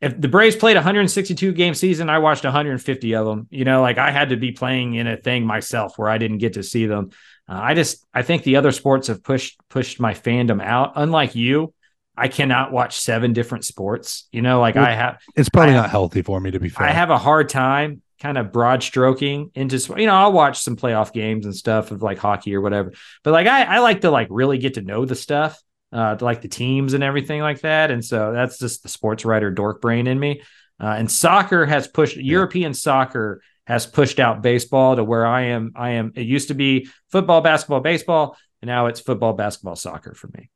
if the Braves played 162 game season, I watched 150 of them. You know, like I had to be playing in a thing myself where I didn't get to see them. Uh, I just I think the other sports have pushed pushed my fandom out. Unlike you, I cannot watch seven different sports. You know, like Well, I have It's probably I- not healthy for me to be fair. I have a hard time kind of broad stroking into you know I'll watch some playoff games and stuff of like hockey or whatever, but like I I like to like really get to know the stuff, uh, like the teams and everything like that, and so that's just the sports writer dork brain in me. Uh, and soccer has pushed European soccer has pushed out baseball to where I am. I am. It used to be football, basketball, baseball, and now it's football, basketball, soccer for me.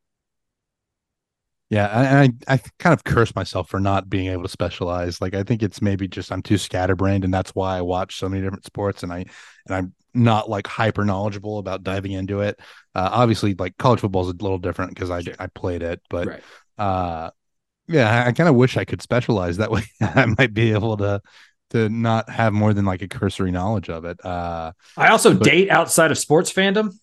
Yeah, and I, I kind of curse myself for not being able to specialize. Like I think it's maybe just I'm too scatterbrained, and that's why I watch so many different sports, and I and I'm not like hyper knowledgeable about diving into it. Uh, obviously, like college football is a little different because I. I played it, but Right. uh, yeah, I, I kind of wish I could specialize that way. I might be able to to not have more than like a cursory knowledge of it. Uh, I also But- date outside of sports fandom.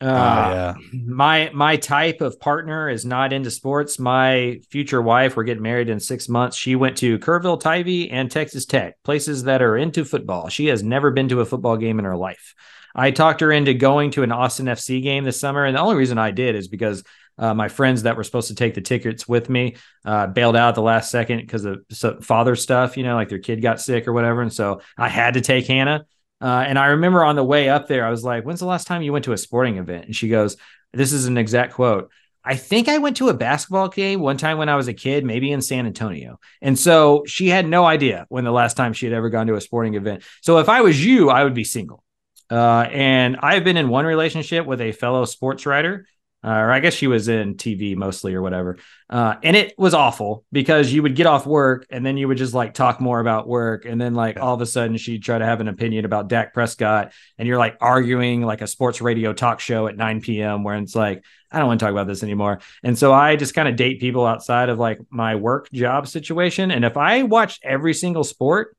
Uh, uh, yeah, my my type of partner is not into sports. My future wife, we're getting married in six months. She went to Kerrville, Tivy, and Texas Tech, places that are into football. She has never been to a football game in her life. I talked her into going to an Austin FC game this summer, and the only reason I did is because uh, my friends that were supposed to take the tickets with me uh, bailed out at the last second because of father stuff, you know, like their kid got sick or whatever, and so I had to take Hannah. Uh, and I remember on the way up there, I was like, "When's the last time you went to a sporting event?" And she goes, "This is an exact quote." I think I went to a basketball game one time when I was a kid, maybe in San Antonio. And so she had no idea when the last time she had ever gone to a sporting event. So if I was you, I would be single. Uh, and I've been in one relationship with a fellow sports writer, uh, or I guess she was in TV mostly or whatever. Uh, and it was awful because you would get off work and then you would just like talk more about work. And then like all of a sudden she'd try to have an opinion about Dak Prescott and you're like arguing like a sports radio talk show at 9 p.m. where it's like, I don't want to talk about this anymore. And so I just kind of date people outside of like my work job situation. And if I watched every single sport,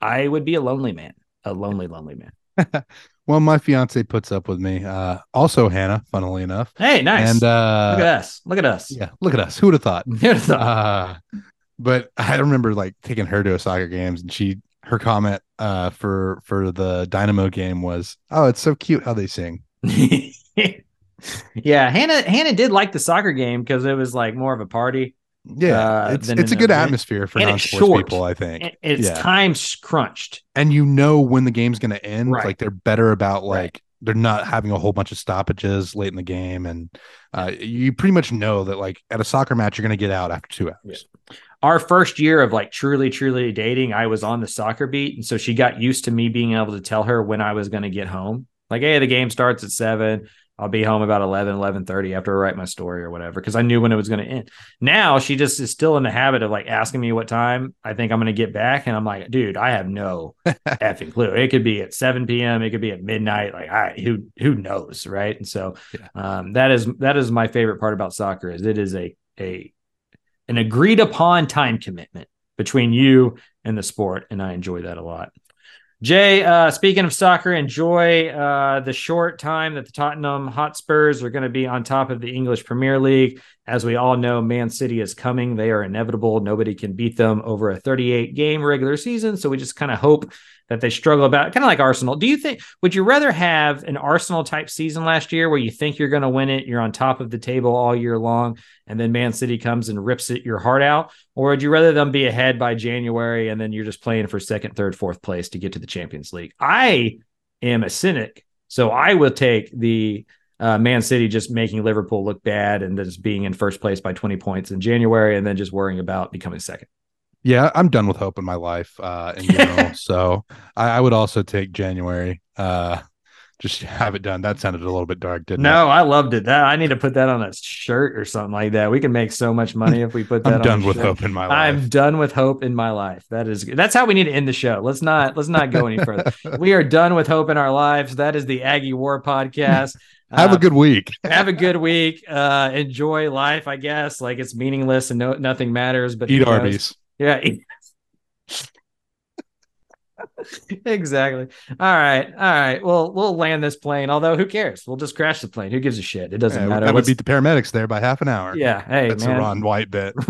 I would be a lonely man, a lonely, lonely man. well, my fiance puts up with me. Uh, also Hannah, funnily enough, Hey, nice. and uh, Look at us. Look at us. yeah, look at us. Who would have thought? Here's the- uh, but I remember like taking her to a soccer games, and she her comment uh for for the Dynamo game was, "Oh, it's so cute how they sing." yeah, Hannah Hannah did like the soccer game because it was like more of a party. Yeah, Uh, it's it's a good event. atmosphere for And non-sports people, I think. And It's Yeah. time crunched. And you know when the game's going to end. Right. Like they're better about Right. like they're not having a whole bunch of stoppages late in the game, and uh, you pretty much know that like at a soccer match you're going to get out after two hours. Our first year of like truly, truly dating, I was on the soccer beat. And so she got used to me being able to tell her when I was going to get home. Like, hey, the game starts at seven. I'll be home about 11, 11.30 after I write my story or whatever, because I knew when it was going to end. Now she just is still in the habit of like asking me what time I think I'm going to get back. And I'm like, dude, I have no effing clue. It could be at 7 p.m. It could be at midnight. Like, I who who knows, right? And so Yeah. um, that is that is my favorite part about soccer is it is a a an agreed upon time commitment between you and the sport, and I enjoy that a lot. Jay, uh, speaking of soccer, enjoy uh, the short time that the Tottenham Hotspurs are going to be on top of the English Premier League. As we all know, Man City is coming. They are inevitable. Nobody can beat them over a 38 game regular season. So we just kind of hope that they struggle about kind of like Arsenal. Do you think, would you rather have an Arsenal type season last year where you think you're going to win it, you're on top of the table all year long, and then Man City comes and rips it your heart out? Or would you rather them be ahead by January and then you're just playing for second, third, fourth place to get to the Champions League? I am a cynic. So I will take the uh, Man City just making Liverpool look bad and just being in first place by 20 points in January and then just worrying about becoming second. Yeah, I'm done with hope in my life uh, in general. so I, I would also take January. Uh, just have it done. That sounded a little bit dark, didn't No, I loved it. That I need to put that on a shirt or something like that. We can make so much money if we put that I'm on done with shirt. hope in my life. I'm done with hope in my life. That is that's how we need to end the show. Let's not let's not go any further. we are done with hope in our lives. That is the Aggie War podcast. have Uh, a good week. have a good week. Uh enjoy life, I guess. Like it's meaningless and no nothing matters, but Eat? Arby's. Yeah. eat- exactly. All right. All right. Well, we'll land this plane. Although, who cares? We'll just crash the plane. Who gives a shit? It doesn't Yeah, matter. That would What's- beat the paramedics there by half an hour. yeah. Hey, That's man. a Ron White bit.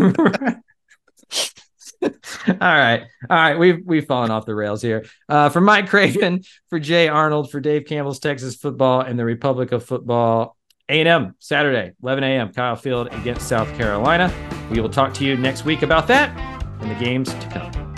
all right. All right. We've we've fallen off the rails here. Uh, for Mike Craven, for Jay Arnold, for Dave Campbell's Texas football and the Republic of Football. A&M Saturday, 11 a.m. Kyle Field against South Carolina. We will talk to you next week about that and the games to come.